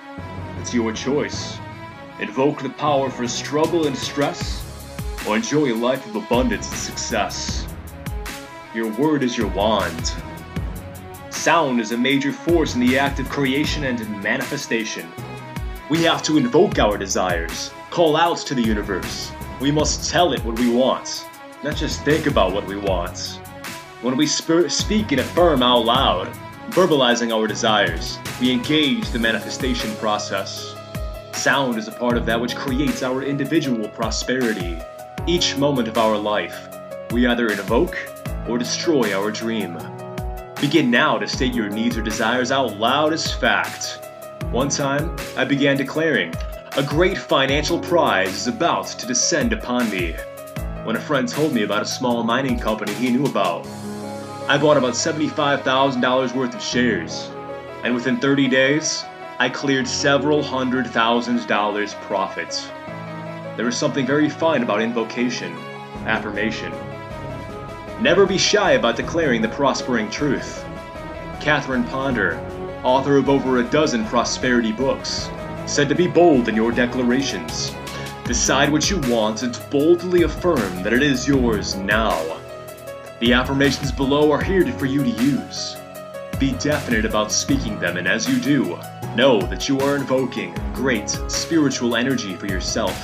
It's your choice. Invoke the power for struggle and stress, or enjoy a life of abundance and success. Your word is your wand. Sound is a major force in the act of creation and manifestation. We have to invoke our desires, call out to the universe. We must tell it what we want, not just think about what we want. When we sp- speak and affirm out loud, verbalizing our desires, we engage the manifestation process. Sound is a part of that which creates our individual prosperity. Each moment of our life, we either invoke or destroy our dream. Begin now to state your needs or desires out loud as fact. One time, I began declaring, a great financial prize is about to descend upon me. when a friend told me about a small mining company he knew about. I bought about $75,000 worth of shares, and within 30 days, I cleared several hundred thousand dollars profits. There is something very fine about invocation, affirmation. Never be shy about declaring the prospering truth. Catherine Ponder, author of over a dozen prosperity books, said to be bold in your declarations. Decide what you want and boldly affirm that it is yours now. The affirmations below are here for you to use. Be definite about speaking them, and as you do, know that you are invoking great spiritual energy for yourself.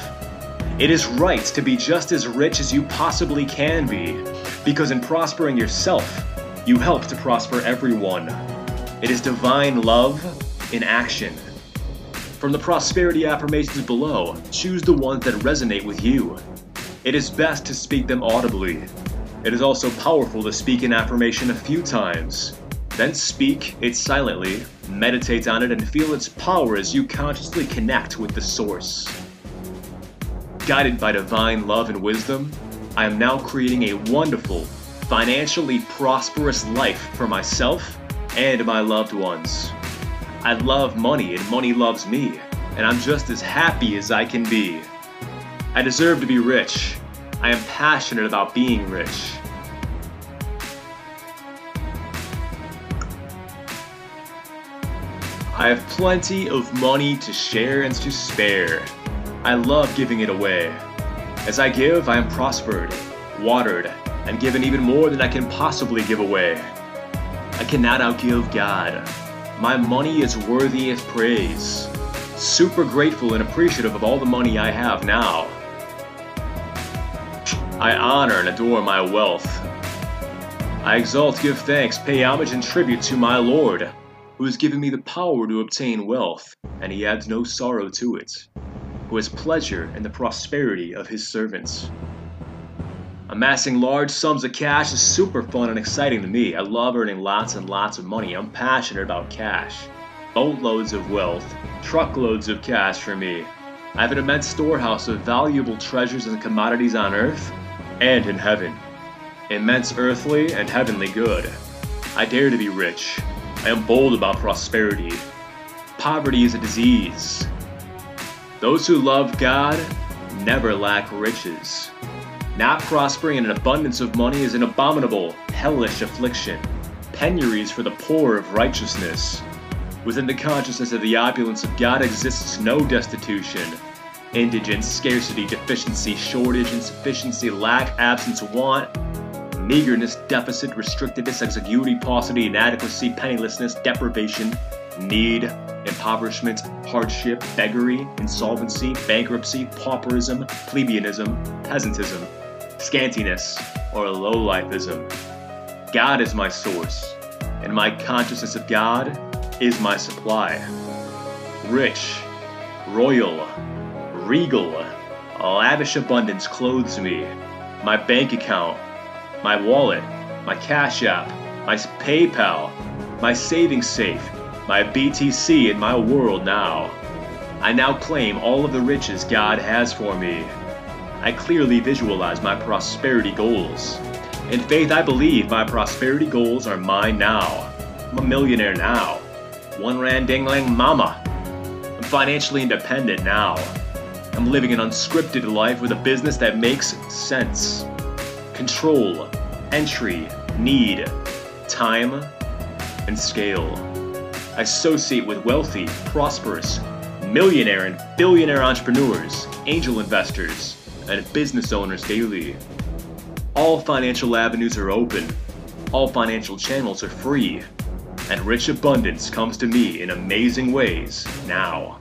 It is right to be just as rich as you possibly can be, because in prospering yourself, you help to prosper everyone. It is divine love in action. From the prosperity affirmations below, choose the ones that resonate with you. It is best to speak them audibly, it is also powerful to speak an affirmation a few times. Then speak it silently, meditate on it, and feel its power as you consciously connect with the source. Guided by divine love and wisdom, I am now creating a wonderful, financially prosperous life for myself and my loved ones. I love money and money loves me, and I'm just as happy as I can be. I deserve to be rich, I am passionate about being rich. I have plenty of money to share and to spare. I love giving it away. As I give, I am prospered, watered, and given even more than I can possibly give away. I cannot outgive God. My money is worthy of praise. Super grateful and appreciative of all the money I have now. I honor and adore my wealth. I exalt, give thanks, pay homage and tribute to my Lord, who has given me the power to obtain wealth, and he adds no sorrow to it, who has pleasure in the prosperity of his servants. Amassing large sums of cash is super fun and exciting to me. I love earning lots and lots of money. I'm passionate about cash. Boatloads of wealth, truckloads of cash for me. I have an immense storehouse of valuable treasures and commodities on earth and in heaven. Immense earthly and heavenly good. I dare to be rich. I am bold about prosperity. Poverty is a disease. Those who love God never lack riches. Not prospering in an abundance of money is an abominable, hellish affliction. Penuries for the poor of righteousness. Within the consciousness of the opulence of God exists no destitution, indigence, scarcity, deficiency, shortage, insufficiency, lack, absence, want, meagerness, deficit, restrictedness, exiguity, paucity, inadequacy, pennilessness, deprivation, need, impoverishment, hardship, beggary, insolvency, bankruptcy, pauperism, plebeianism, peasantism, scantiness, or lowlifeism. God is my source, and my consciousness of God is my supply. Rich, royal, regal, lavish abundance clothes me. My bank account, my wallet, my Cash App, my PayPal, my savings safe, my BTC, and my world now. I now claim all of the riches God has for me. I clearly visualize my prosperity goals. In faith, I believe my prosperity goals are mine now. I'm a millionaire now. One rand dingling mama. I'm financially independent now. I'm living an unscripted life with a business that makes sense. Control, entry, need, time, and scale. I associate with wealthy, prosperous, millionaire and billionaire entrepreneurs, angel investors, and business owners daily. All financial avenues are open. All financial channels are free. And rich abundance comes to me in amazing ways now.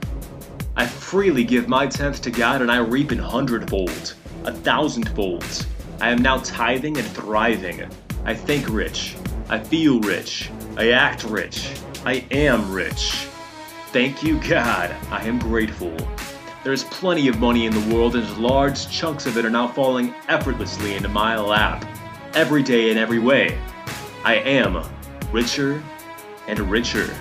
I freely give my tenth to God and I reap in hundredfold, a thousandfold. I am now tithing and thriving. I think rich. I feel rich. I act rich. I am rich. Thank you, God. I am grateful. There is plenty of money in the world, and large chunks of it are now falling effortlessly into my lap, every day in every way. I am richer and richer.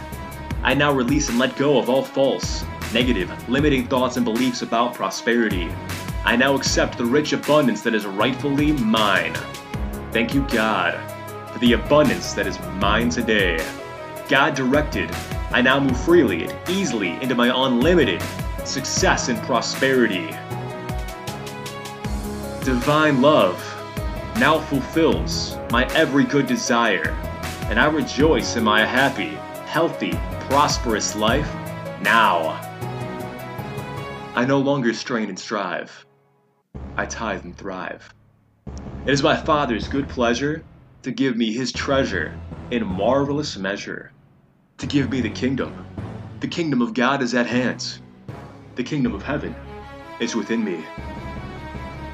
I now release and let go of all false, negative, limiting thoughts and beliefs about prosperity. I now accept the rich abundance that is rightfully mine. Thank you, God, for the abundance that is mine today. God directed, I now move freely and easily into my unlimited success and prosperity. Divine love now fulfills my every good desire, and I rejoice in my happy, healthy, prosperous life now. I no longer strain and strive. I tithe and thrive. It is my Father's good pleasure to give me his treasure in marvelous measure, to give me the kingdom. The kingdom of God is at hand. The kingdom of heaven is within me.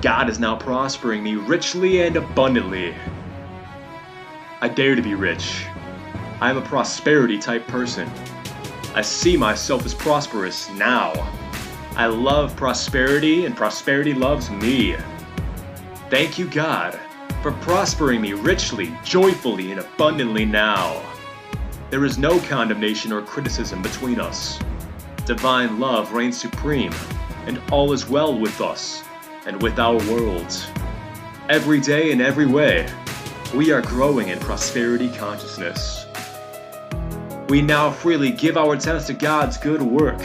God is now prospering me richly and abundantly. I dare to be rich. I am a prosperity type person. I see myself as prosperous now. I love prosperity, and prosperity loves me. Thank you, God, for prospering me richly, joyfully, and abundantly now. There is no condemnation or criticism between us. Divine love reigns supreme, and all is well with us and with our world. Every day in every way, we are growing in prosperity consciousness. We now freely give our tenths to God's good work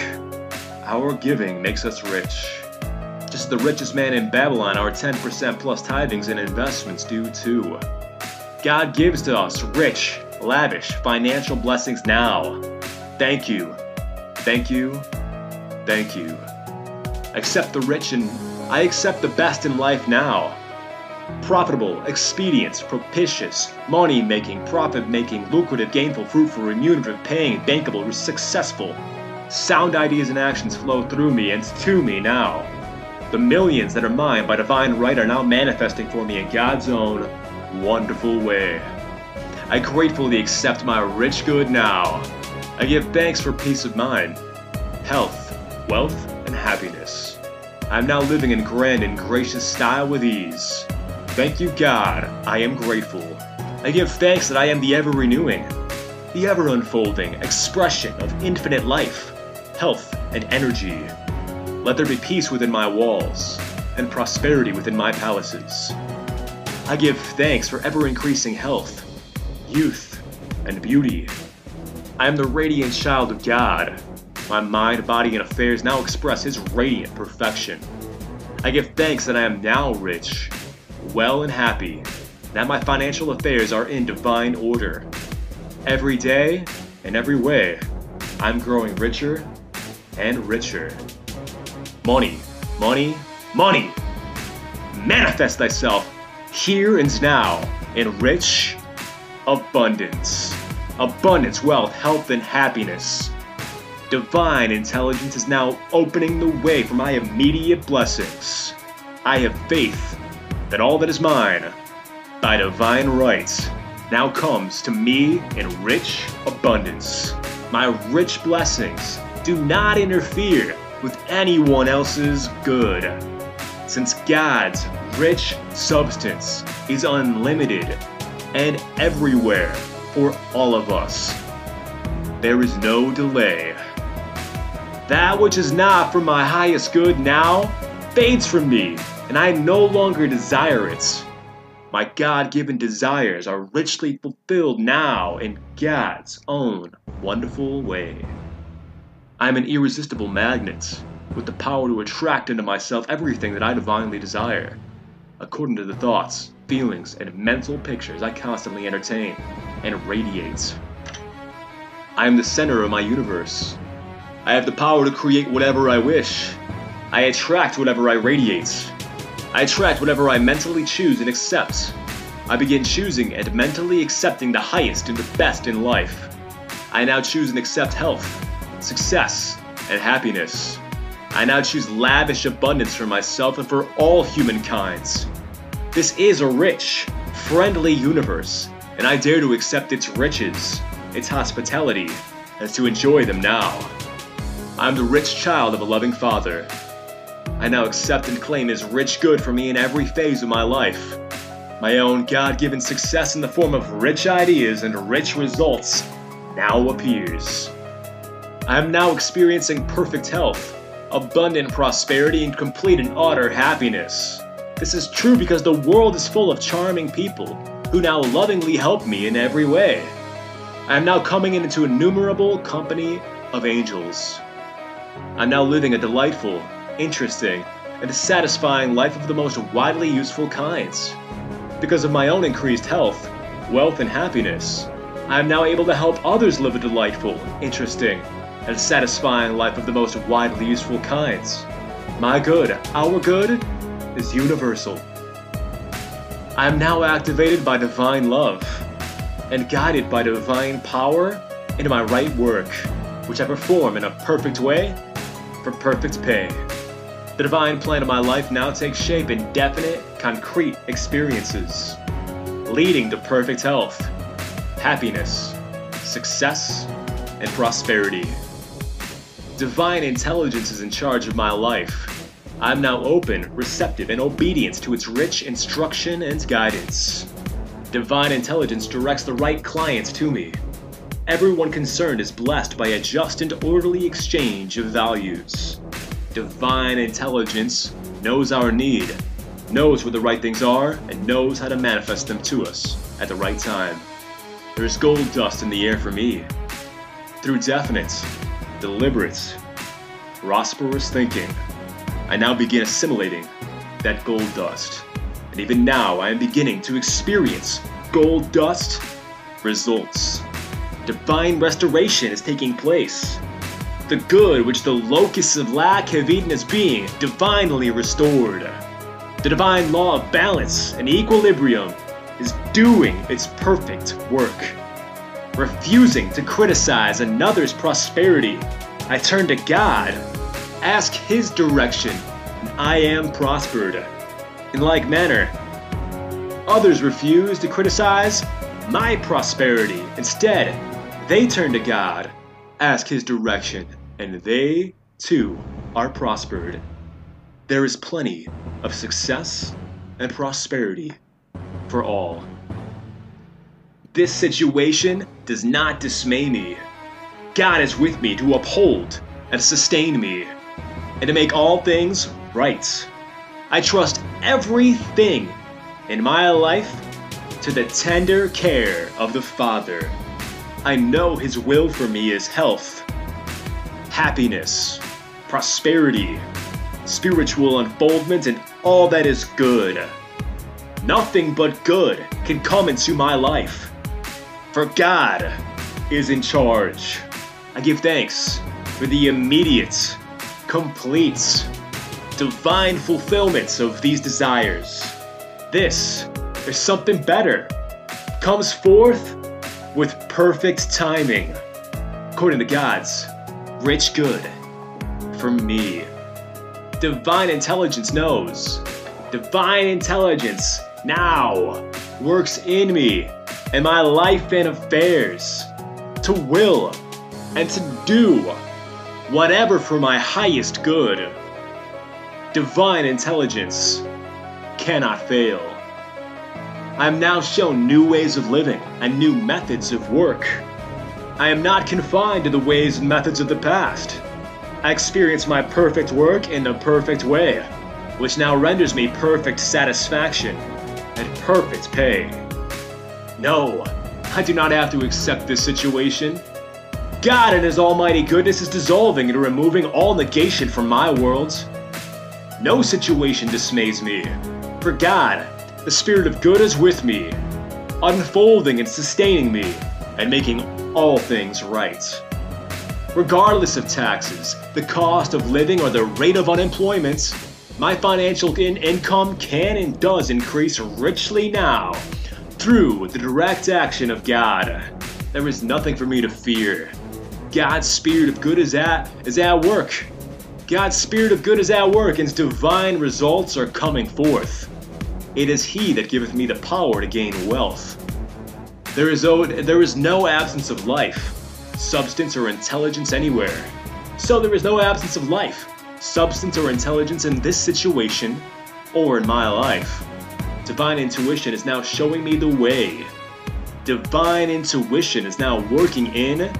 our giving makes us rich. Just the richest man in Babylon, our 10% plus tithings and investments do too. God gives to us rich, lavish financial blessings now. Thank you. Thank you. Thank you. Accept the rich and I accept the best in life now. Profitable, expedient, propitious, money making, profit making, lucrative, gainful, fruitful, remunerative, paying, bankable, successful, Sound ideas and actions flow through me and to me now. The millions that are mine by divine right are now manifesting for me in God's own wonderful way. I gratefully accept my rich good now. I give thanks for peace of mind, health, wealth, and happiness. I'm now living in grand and gracious style with ease. Thank you, God. I am grateful. I give thanks that I am the ever renewing, the ever unfolding expression of infinite life health, and energy. Let there be peace within my walls, and prosperity within my palaces. I give thanks for ever increasing health, youth, and beauty. I am the radiant child of God. My mind, body, and affairs now express His radiant perfection. I give thanks that I am now rich, well, and happy, that my financial affairs are in divine order. Every day, in every way, I'm growing richer and richer. Money, money, money! Manifest thyself here and now in rich abundance. Abundance, wealth, health, and happiness. Divine intelligence is now opening the way for my immediate blessings. I have faith that all that is mine, by divine right, now comes to me in rich abundance. My rich blessings do not interfere with anyone else's good. Since God's rich substance is unlimited and everywhere for all of us, there is no delay. That which is not for my highest good now fades from me, and I no longer desire it. My God given desires are richly fulfilled now in God's own wonderful way. I am an irresistible magnet, with the power to attract into myself everything that I divinely desire, according to the thoughts, feelings, and mental pictures I constantly entertain and radiate. I am the center of my universe. I have the power to create whatever I wish. I attract whatever I radiate. I attract whatever I mentally choose and accept. I begin choosing and mentally accepting the highest and the best in life. I now choose and accept health, success, and happiness. I now choose lavish abundance for myself and for all humankind. This is a rich, friendly universe, and I dare to accept its riches, its hospitality, and to enjoy them now. I am the rich child of a loving father. I now accept and claim his rich good for me in every phase of my life. My own God given success in the form of rich ideas and rich results now appears. I am now experiencing perfect health, abundant prosperity, and complete and utter happiness. This is true because the world is full of charming people who now lovingly help me in every way. I am now coming into innumerable company of angels. I'm now living a delightful, interesting, and satisfying life of the most widely useful kinds. Because of my own increased health, wealth, and happiness, I am now able to help others live a delightful, interesting, and satisfying life of the most widely useful kinds. My good, our good, is universal. I am now activated by divine love and guided by divine power into my right work, which I perform in a perfect way for perfect pay. The divine plan of my life now takes shape in definite, concrete experiences, leading to perfect health, happiness, success, and prosperity. Divine intelligence is in charge of my life I'm now open, receptive, and obedient to its rich instruction and guidance. Divine intelligence directs the right clients to me. Everyone concerned is blessed by a just and orderly exchange of values. Divine intelligence knows our need, knows where the right things are, and knows how to manifest them to us at the right time. There's gold dust in the air for me. Through definite, deliberate, prosperous thinking, I now begin assimilating that gold dust. And even now, I am beginning to experience gold dust results. Divine restoration is taking place. The good which the locusts of lack have eaten is being divinely restored. The divine law of balance and equilibrium is doing its perfect work. Refusing to criticize another's prosperity, I turn to God ask his direction, and I am prospered. In like manner, others refuse to criticize my prosperity. Instead, they turn to God, ask his direction, and they, too, are prospered. There is plenty of success and prosperity for all. This situation does not dismay me. God is with me to uphold and sustain me and to make all things right. I trust everything in my life to the tender care of the Father. I know His will for me is health, happiness, prosperity, spiritual unfoldment, and all that is good. Nothing but good can come into my life, for God is in charge. I give thanks for the immediate complete, divine fulfillments of these desires. This is something better, comes forth with perfect timing, according to God's rich good for me. Divine intelligence knows. Divine intelligence now works in me and my life and affairs to will and to do whatever for my highest good. Divine intelligence cannot fail. I am now shown new ways of living and new methods of work. I am not confined to the ways and methods of the past. I experience my perfect work in the perfect way, which now renders me perfect satisfaction and perfect pay. No, I do not have to accept this situation. God in His almighty goodness is dissolving and removing all negation from my worlds. No situation dismays me, for God, the Spirit of good, is with me, unfolding and sustaining me, and making all things right. Regardless of taxes, the cost of living, or the rate of unemployment, my financial in- income can and does increase richly now through the direct action of God. There is nothing for me to fear. God's spirit of good is at is at work. God's spirit of good is at work, and His divine results are coming forth. It is He that giveth me the power to gain wealth. There is, there is no absence of life, substance, or intelligence anywhere. So there is no absence of life, substance, or intelligence in this situation or in my life. Divine intuition is now showing me the way. Divine intuition is now working in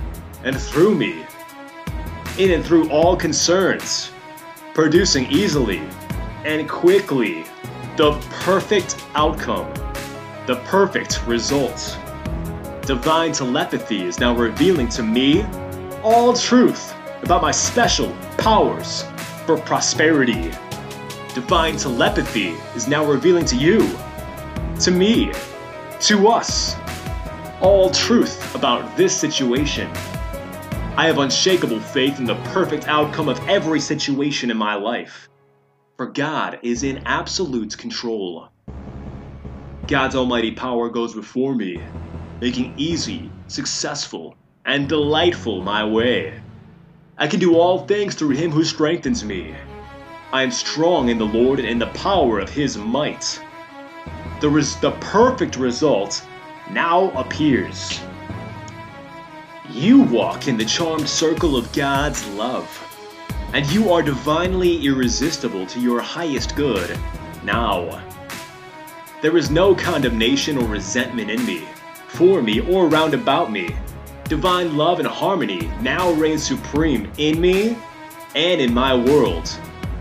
and through me, in and through all concerns, producing easily and quickly the perfect outcome, the perfect result. Divine telepathy is now revealing to me all truth about my special powers for prosperity. Divine telepathy is now revealing to you, to me, to us, all truth about this situation. I have unshakable faith in the perfect outcome of every situation in my life. For God is in absolute control. God's almighty power goes before me, making easy, successful, and delightful my way. I can do all things through him who strengthens me. I am strong in the Lord and in the power of his might. The, res- the perfect result now appears. You walk in the charmed circle of God's love, and you are divinely irresistible to your highest good now. There is no condemnation or resentment in me, for me, or round about me. Divine love and harmony now reign supreme in me and in my world,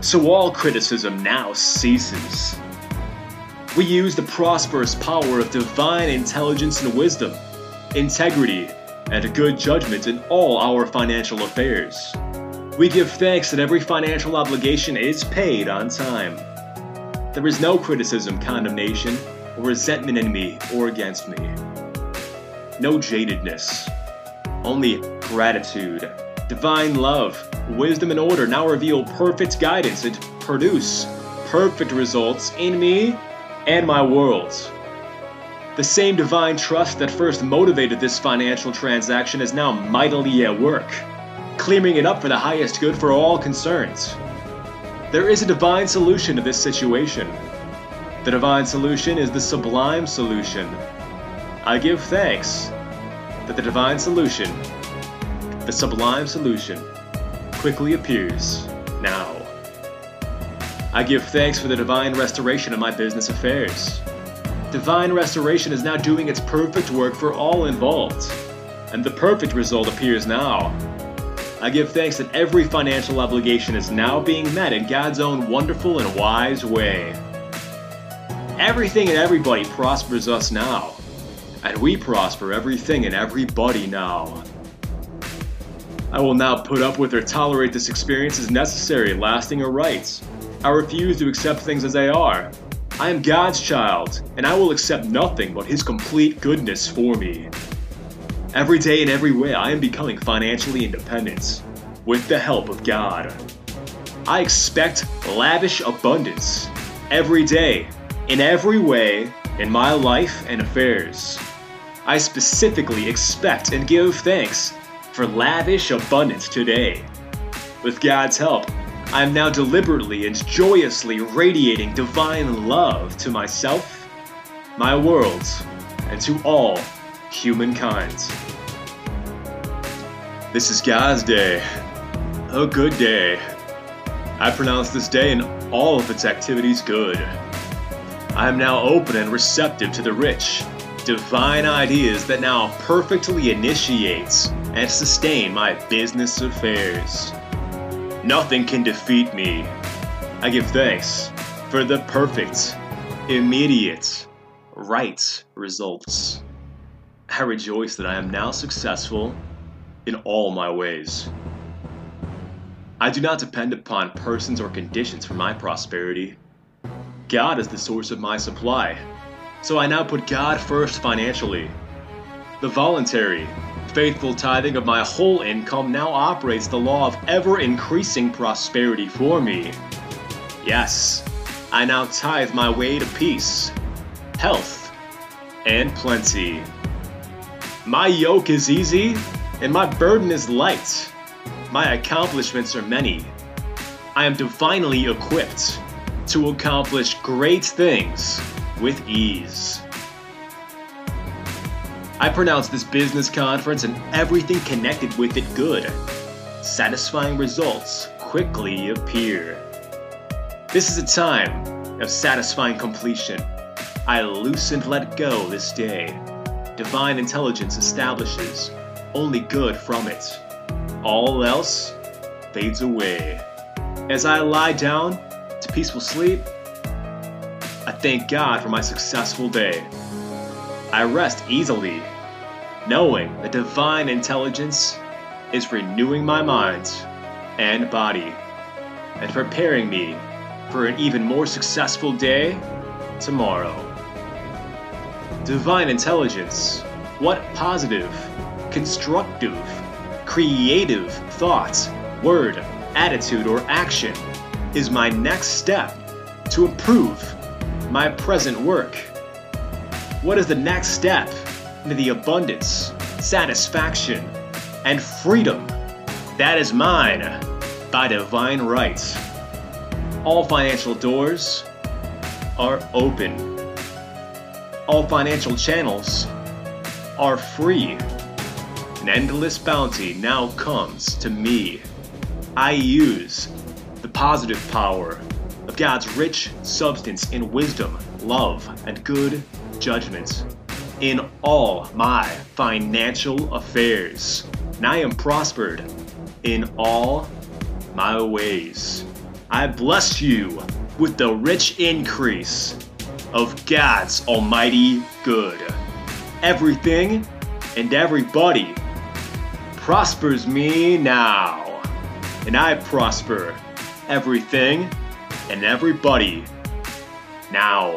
so all criticism now ceases. We use the prosperous power of divine intelligence and wisdom, integrity, and good judgment in all our financial affairs. We give thanks that every financial obligation is paid on time. There is no criticism, condemnation, or resentment in me or against me. No jadedness, only gratitude. Divine love, wisdom, and order now reveal perfect guidance and produce perfect results in me and my world. The same divine trust that first motivated this financial transaction is now mightily at work, clearing it up for the highest good for all concerned. There is a divine solution to this situation. The divine solution is the sublime solution. I give thanks that the divine solution, the sublime solution, quickly appears now. I give thanks for the divine restoration of my business affairs. Divine restoration is now doing its perfect work for all involved, and the perfect result appears now. I give thanks that every financial obligation is now being met in God's own wonderful and wise way. Everything and everybody prospers us now, and we prosper everything and everybody now. I will now put up with or tolerate this experience as necessary, lasting, or right. I refuse to accept things as they are. I am God's child, and I will accept nothing but His complete goodness for me. Every day and every way, I am becoming financially independent, with the help of God. I expect lavish abundance every day, in every way, in my life and affairs. I specifically expect and give thanks for lavish abundance today. With God's help, I am now deliberately and joyously radiating divine love to myself, my world, and to all humankind. This is God's day. A good day. I pronounce this day and all of its activities good. I am now open and receptive to the rich, divine ideas that now perfectly initiates and sustain my business affairs. Nothing can defeat me. I give thanks for the perfect, immediate, right results. I rejoice that I am now successful in all my ways. I do not depend upon persons or conditions for my prosperity. God is the source of my supply, so I now put God first financially. The voluntary, faithful tithing of my whole income now operates the law of ever increasing prosperity for me. Yes, I now tithe my way to peace, health, and plenty. My yoke is easy, and my burden is light. My accomplishments are many. I am divinely equipped to accomplish great things with ease. I pronounce this business conference and everything connected with it good. Satisfying results quickly appear. This is a time of satisfying completion. I loose and let go this day. Divine intelligence establishes only good from it. All else fades away. As I lie down to peaceful sleep, I thank God for my successful day. I rest easily, knowing that divine intelligence is renewing my mind and body and preparing me for an even more successful day tomorrow. Divine intelligence, what positive, constructive, creative thought, word, attitude, or action is my next step to improve my present work? What is the next step into the abundance, satisfaction, and freedom that is mine by divine right? All financial doors are open. All financial channels are free. An endless bounty now comes to me. I use the positive power God's rich substance in wisdom, love, and good judgments in all my financial affairs. And I am prospered in all my ways. I bless you with the rich increase of God's almighty good. Everything and everybody prospers me now, and I prosper everything and everybody now.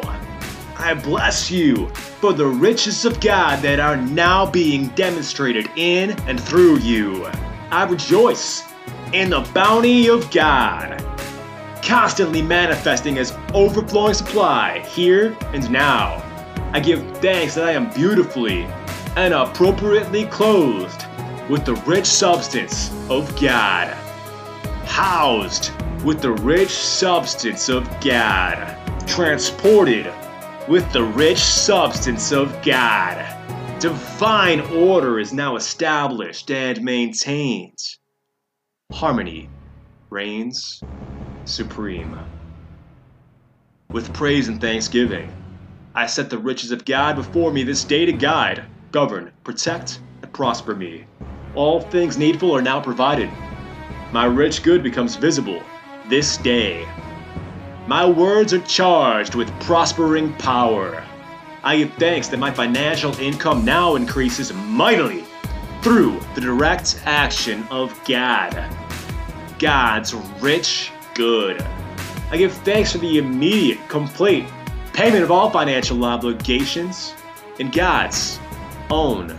I bless you for the riches of God that are now being demonstrated in and through you. I rejoice in the bounty of God constantly manifesting as overflowing supply here and now. I give thanks that I am beautifully and appropriately clothed with the rich substance of God, housed with the rich substance of God, transported with the rich substance of God. Divine order is now established and maintained. Harmony reigns supreme. With praise and thanksgiving, I set the riches of God before me this day to guide, govern, protect, and prosper me. All things needful are now provided. My rich good becomes visible this day. My words are charged with prospering power. I give thanks that my financial income now increases mightily through the direct action of God. God's rich good. I give thanks for the immediate, complete payment of all financial obligations in God's own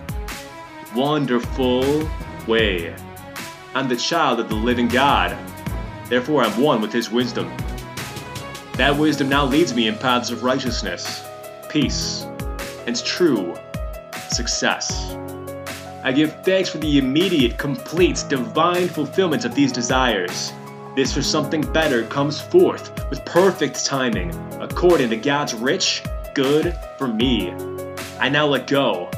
wonderful way. I'm the child of the living God. Therefore, I'm one with His wisdom. That wisdom now leads me in paths of righteousness, peace, and true success. I give thanks for the immediate, complete, divine fulfillment of these desires this or something better comes forth with perfect timing, according to God's rich good for me. I now let go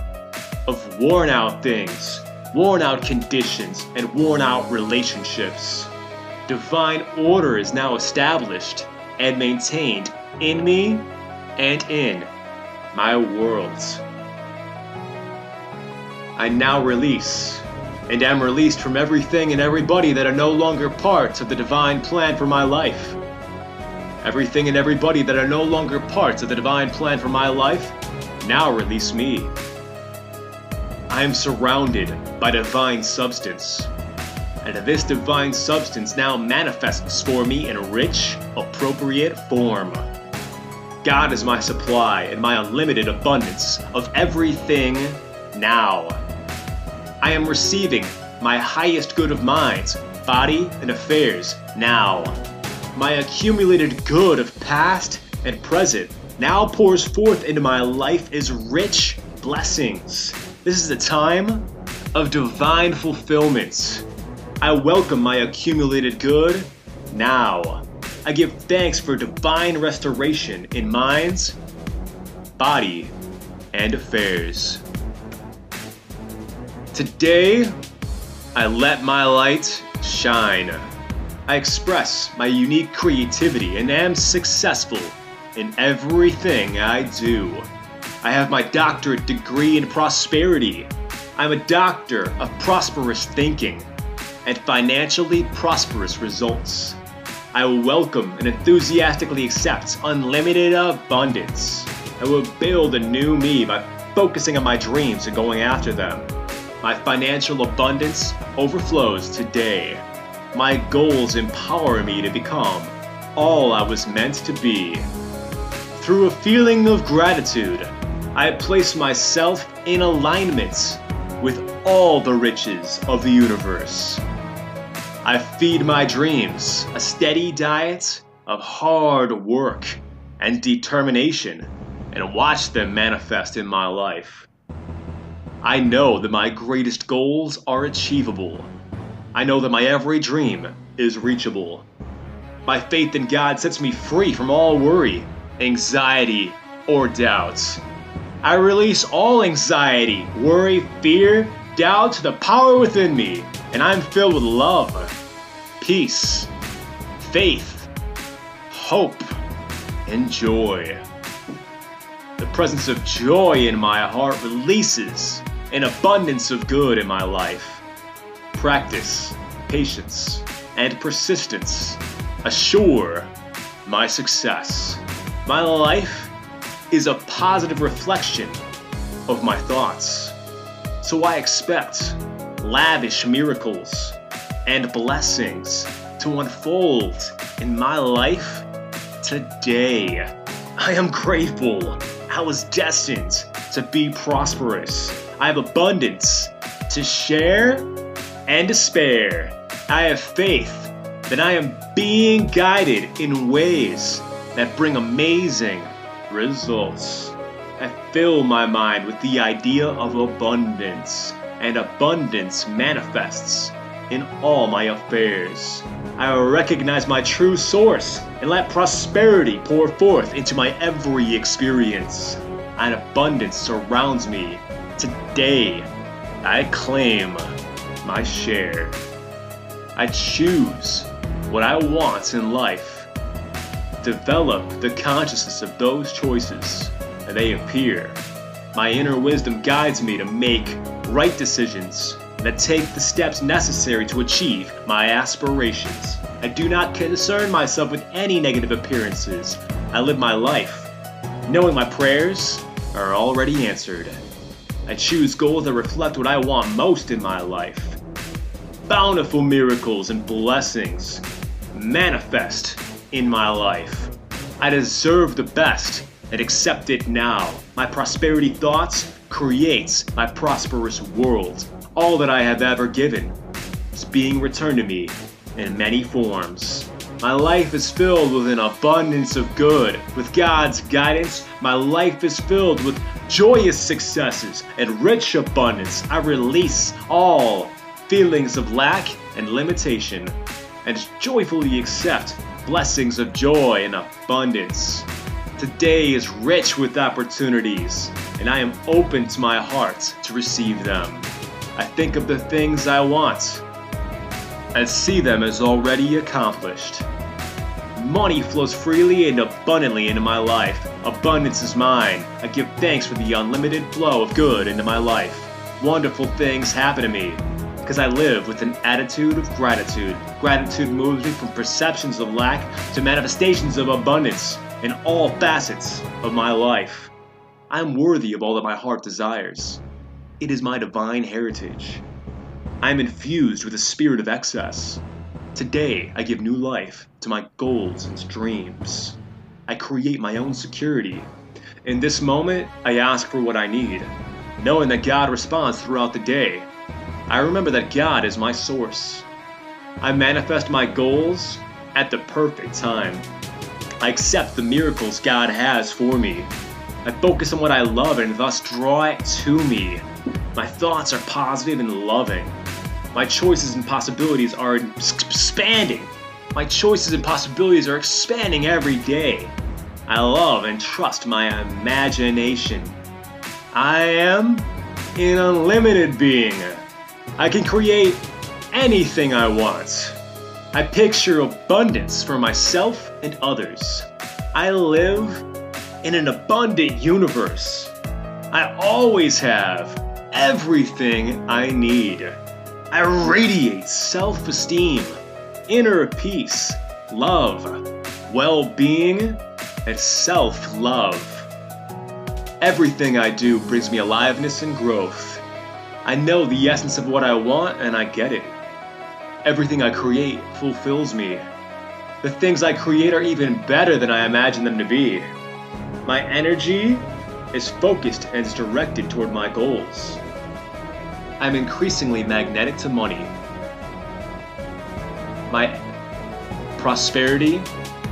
of worn out things, worn out conditions, and worn out relationships. Divine order is now established and maintained in me and in my worlds. I now release and am released from everything and everybody that are no longer parts of the divine plan for my life. Everything and everybody that are no longer parts of the divine plan for my life now release me. I am surrounded by divine substance, and this divine substance now manifests for me in a rich, appropriate form. God is my supply and my unlimited abundance of everything now. I am receiving my highest good of minds, body, and affairs now. My accumulated good of past and present now pours forth into my life as rich blessings. This is a time of divine fulfillment. I welcome my accumulated good now. I give thanks for divine restoration in minds, body, and affairs. Today, I let my light shine. I express my unique creativity and am successful in everything I do. I have my doctorate degree in prosperity. I'm a doctor of prosperous thinking and financially prosperous results. I will welcome and enthusiastically accept unlimited abundance. I will build a new me by focusing on my dreams and going after them. My financial abundance overflows today. My goals empower me to become all I was meant to be. Through a feeling of gratitude, I place myself in alignment with all the riches of the universe. I feed my dreams a steady diet of hard work and determination and watch them manifest in my life. I know that my greatest goals are achievable. I know that my every dream is reachable. My faith in God sets me free from all worry, anxiety, or doubts. I release all anxiety, worry, fear, doubt to the power within me, and I'm filled with love, peace, faith, hope, and joy. The presence of joy in my heart releases an abundance of good in my life. Practice, patience, and persistence assure my success. My life is a positive reflection of my thoughts. So I expect lavish miracles and blessings to unfold in my life today. I am grateful. I was destined to be prosperous. I have abundance to share and to spare. I have faith that I am being guided in ways that bring amazing results. Fill my mind with the idea of abundance, and abundance manifests in all my affairs. I recognize my true source and let prosperity pour forth into my every experience. And abundance surrounds me Today, I claim my share. I choose what I want in life. Develop the consciousness of those choices, and they appear. My inner wisdom guides me to make right decisions that take the steps necessary to achieve my aspirations. I do not concern myself with any negative appearances. I live my life, knowing my prayers are already answered. I choose goals that reflect what I want most in my life. Bountiful miracles and blessings manifest in my life. I deserve the best and accept it now. My prosperity thoughts creates my prosperous world. All that I have ever given is being returned to me in many forms. My life is filled with an abundance of good. With God's guidance, my life is filled with joyous successes and rich abundance. I release all feelings of lack and limitation and joyfully accept blessings of joy and abundance. Today is rich with opportunities, and I am open to my heart to receive them. I think of the things I want and see them as already accomplished. Money flows freely and abundantly into my life. Abundance is mine. I give thanks for the unlimited flow of good into my life. Wonderful things happen to me because I live with an attitude of gratitude. Gratitude moves me from perceptions of lack to manifestations of abundance in all facets of my life. I am worthy of all that my heart desires. It is my divine heritage. I am infused with a spirit of excess. Today, I give new life to my goals and dreams. I create my own security. In this moment, I ask for what I need, knowing that God responds throughout the day. I remember that God is my source. I manifest my goals at the perfect time. I accept the miracles God has for me. I focus on what I love and thus draw it to me. My thoughts are positive and loving. My choices and possibilities are expanding. My choices and possibilities are expanding every day. I love and trust my imagination. I am an unlimited being. I can create anything I want. I picture abundance for myself and others. I live in an abundant universe. I always have everything I need. I radiate self esteem, inner peace, love, well being, and self love. Everything I do brings me aliveness and growth. I know the essence of what I want and I get it. Everything I create fulfills me. The things I create are even better than I imagine them to be. My energy is focused and is directed toward my goals. I'm increasingly magnetic to money. My prosperity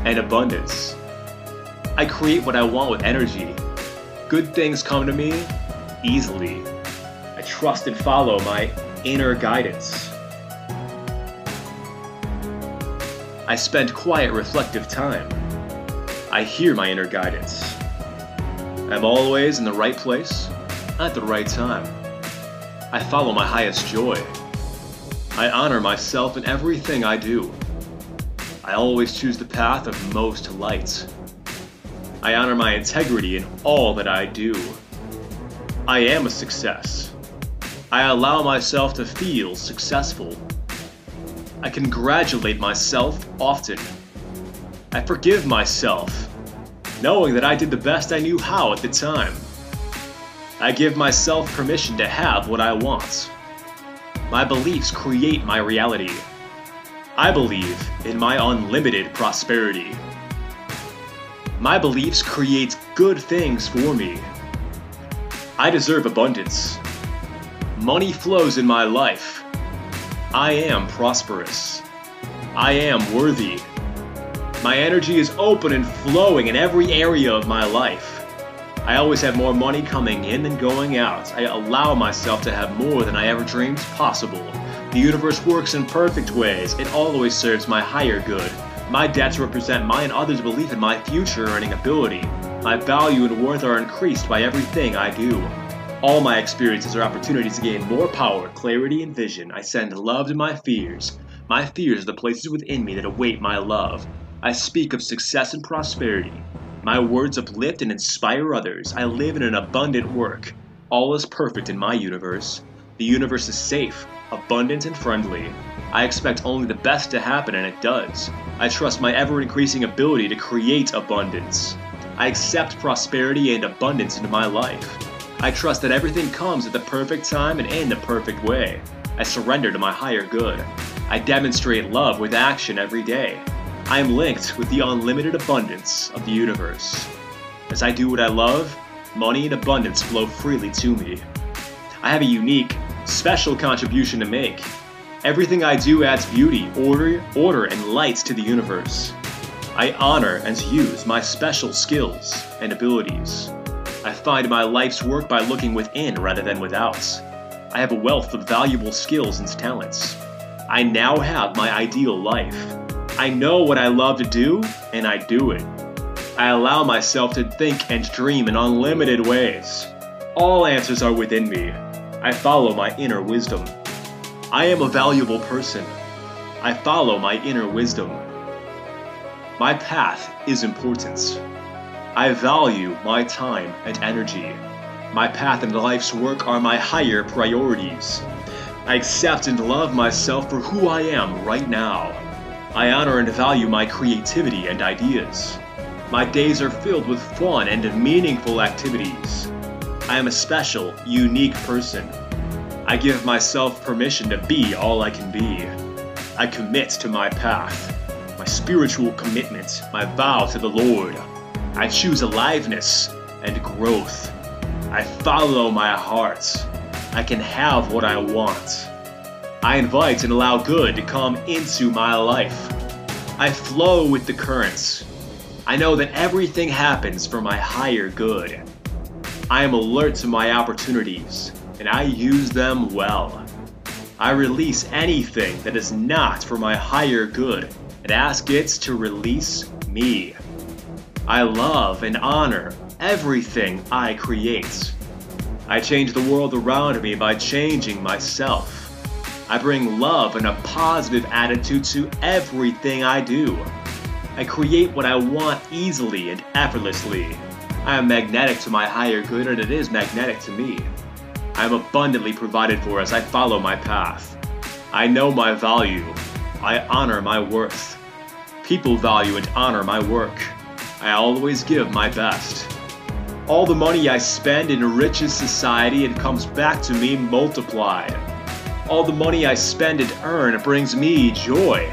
and abundance. I create what I want with energy. Good things come to me easily. I trust and follow my inner guidance. I spend quiet, reflective time. I hear my inner guidance. I'm always in the right place at the right time. I follow my highest joy. I honor myself in everything I do. I always choose the path of most light. I honor my integrity in all that I do. I am a success. I allow myself to feel successful. I congratulate myself often. I forgive myself, knowing that I did the best I knew how at the time. I give myself permission to have what I want. My beliefs create my reality. I believe in my unlimited prosperity. My beliefs create good things for me. I deserve abundance. Money flows in my life. I am prosperous. I am worthy. My energy is open and flowing in every area of my life. I always have more money coming in than going out. I allow myself to have more than I ever dreamed possible. The universe works in perfect ways. It always serves my higher good. My debts represent my and others' belief in my future earning ability. My value and worth are increased by everything I do. All my experiences are opportunities to gain more power, clarity, and vision. I send love to my fears. My fears are the places within me that await my love. I speak of success and prosperity. My words uplift and inspire others. I live in an abundant work. All is perfect in my universe. The universe is safe, abundant, and friendly. I expect only the best to happen, and it does. I trust my ever increasing ability to create abundance. I accept prosperity and abundance into my life. I trust that everything comes at the perfect time and in the perfect way. I surrender to my higher good. I demonstrate love with action every day. I am linked with the unlimited abundance of the universe. As I do what I love, money and abundance flow freely to me. I have a unique, special contribution to make. Everything I do adds beauty, order, order, and light to the universe. I honor and use my special skills and abilities. I find my life's work by looking within rather than without. I have a wealth of valuable skills and talents. I now have my ideal life. I know what I love to do, and I do it. I allow myself to think and dream in unlimited ways. All answers are within me. I follow my inner wisdom. I am a valuable person. I follow my inner wisdom. My path is important. I value my time and energy. My path and life's work are my higher priorities. I accept and love myself for who I am right now. I honor and value my creativity and ideas. My days are filled with fun and meaningful activities. I am a special, unique person. I give myself permission to be all I can be. I commit to my path, my spiritual commitment, my vow to the Lord. I choose aliveness and growth. I follow my heart. I can have what I want. I invite and allow good to come into my life. I flow with the currents. I know that everything happens for my higher good. I am alert to my opportunities, and I use them well. I release anything that is not for my higher good and ask it to release me. I love and honor everything I create. I change the world around me by changing myself. I bring love and a positive attitude to everything I do. I create what I want easily and effortlessly. I am magnetic to my higher good and it is magnetic to me. I am abundantly provided for as I follow my path. I know my value. I honor my worth. People value and honor my work. I always give my best. All the money I spend enriches society and comes back to me multiplied. All the money I spend and earn brings me joy.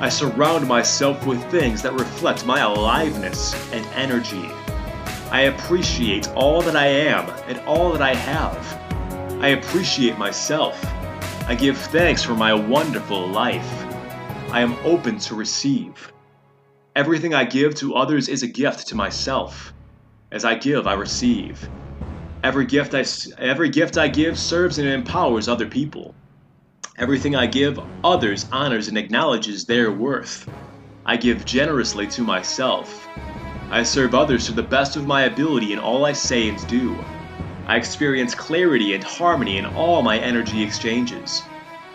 I surround myself with things that reflect my aliveness and energy. I appreciate all that I am and all that I have. I appreciate myself. I give thanks for my wonderful life. I am open to receive. Everything I give to others is a gift to myself. As I give, I receive. Every gift I, every gift I give serves and empowers other people. Everything I give others honors and acknowledges their worth. I give generously to myself. I serve others to the best of my ability in all I say and do. I experience clarity and harmony in all my energy exchanges.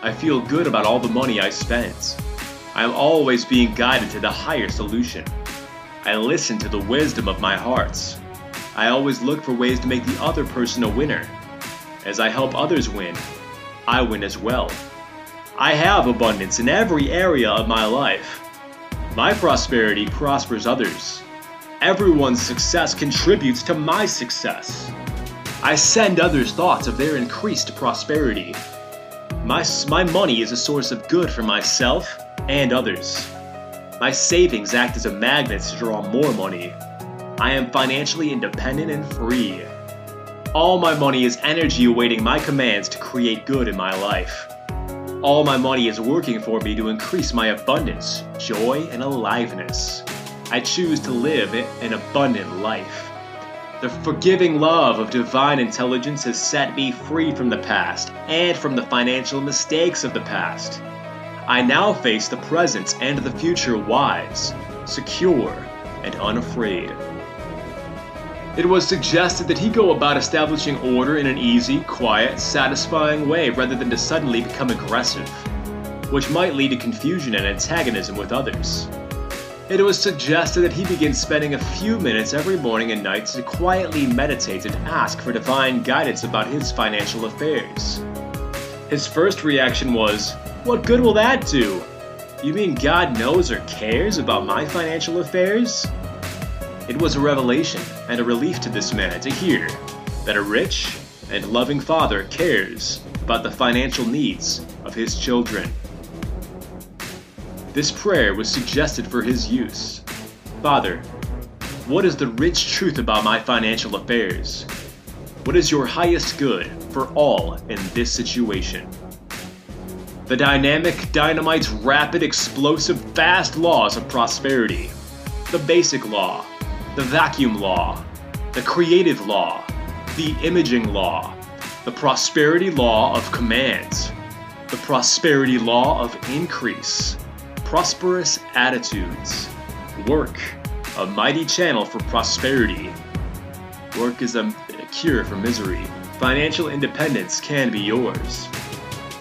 I feel good about all the money I spend. I am always being guided to the higher solution. I listen to the wisdom of my hearts. I always look for ways to make the other person a winner. As I help others win, I win as well. I have abundance in every area of my life. My prosperity prospers others. Everyone's success contributes to my success. I send others thoughts of their increased prosperity. My, my money is a source of good for myself and others. My savings act as a magnet to draw more money. I am financially independent and free. All my money is energy awaiting my commands to create good in my life. All my money is working for me to increase my abundance, joy, and aliveness. I choose to live an abundant life. The forgiving love of divine intelligence has set me free from the past and from the financial mistakes of the past. I now face the present and the future wise, secure, and unafraid. It was suggested that he go about establishing order in an easy, quiet, satisfying way rather than to suddenly become aggressive, which might lead to confusion and antagonism with others. It was suggested that he begin spending a few minutes every morning and night to quietly meditate and ask for divine guidance about his financial affairs. His first reaction was, what good will that do? You mean God knows or cares about my financial affairs? It was a revelation and a relief to this man to hear that a rich and loving father cares about the financial needs of his children. This prayer was suggested for his use. Father, what is the rich truth about my financial affairs? What is your highest good for all in this situation? The dynamic, dynamite's rapid, explosive, fast laws of prosperity. The basic law, the vacuum law, the creative law, the imaging law, the prosperity law of commands, the prosperity law of increase, prosperous attitudes, work, a mighty channel for prosperity. Work is a cure for misery. Financial independence can be yours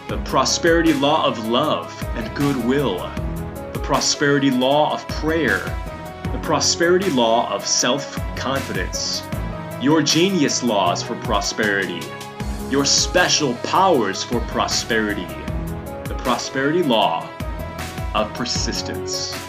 the prosperity law of love and goodwill, the prosperity law of prayer, the prosperity law of self confidence, your genius laws for prosperity, your special powers for prosperity, the prosperity law of persistence.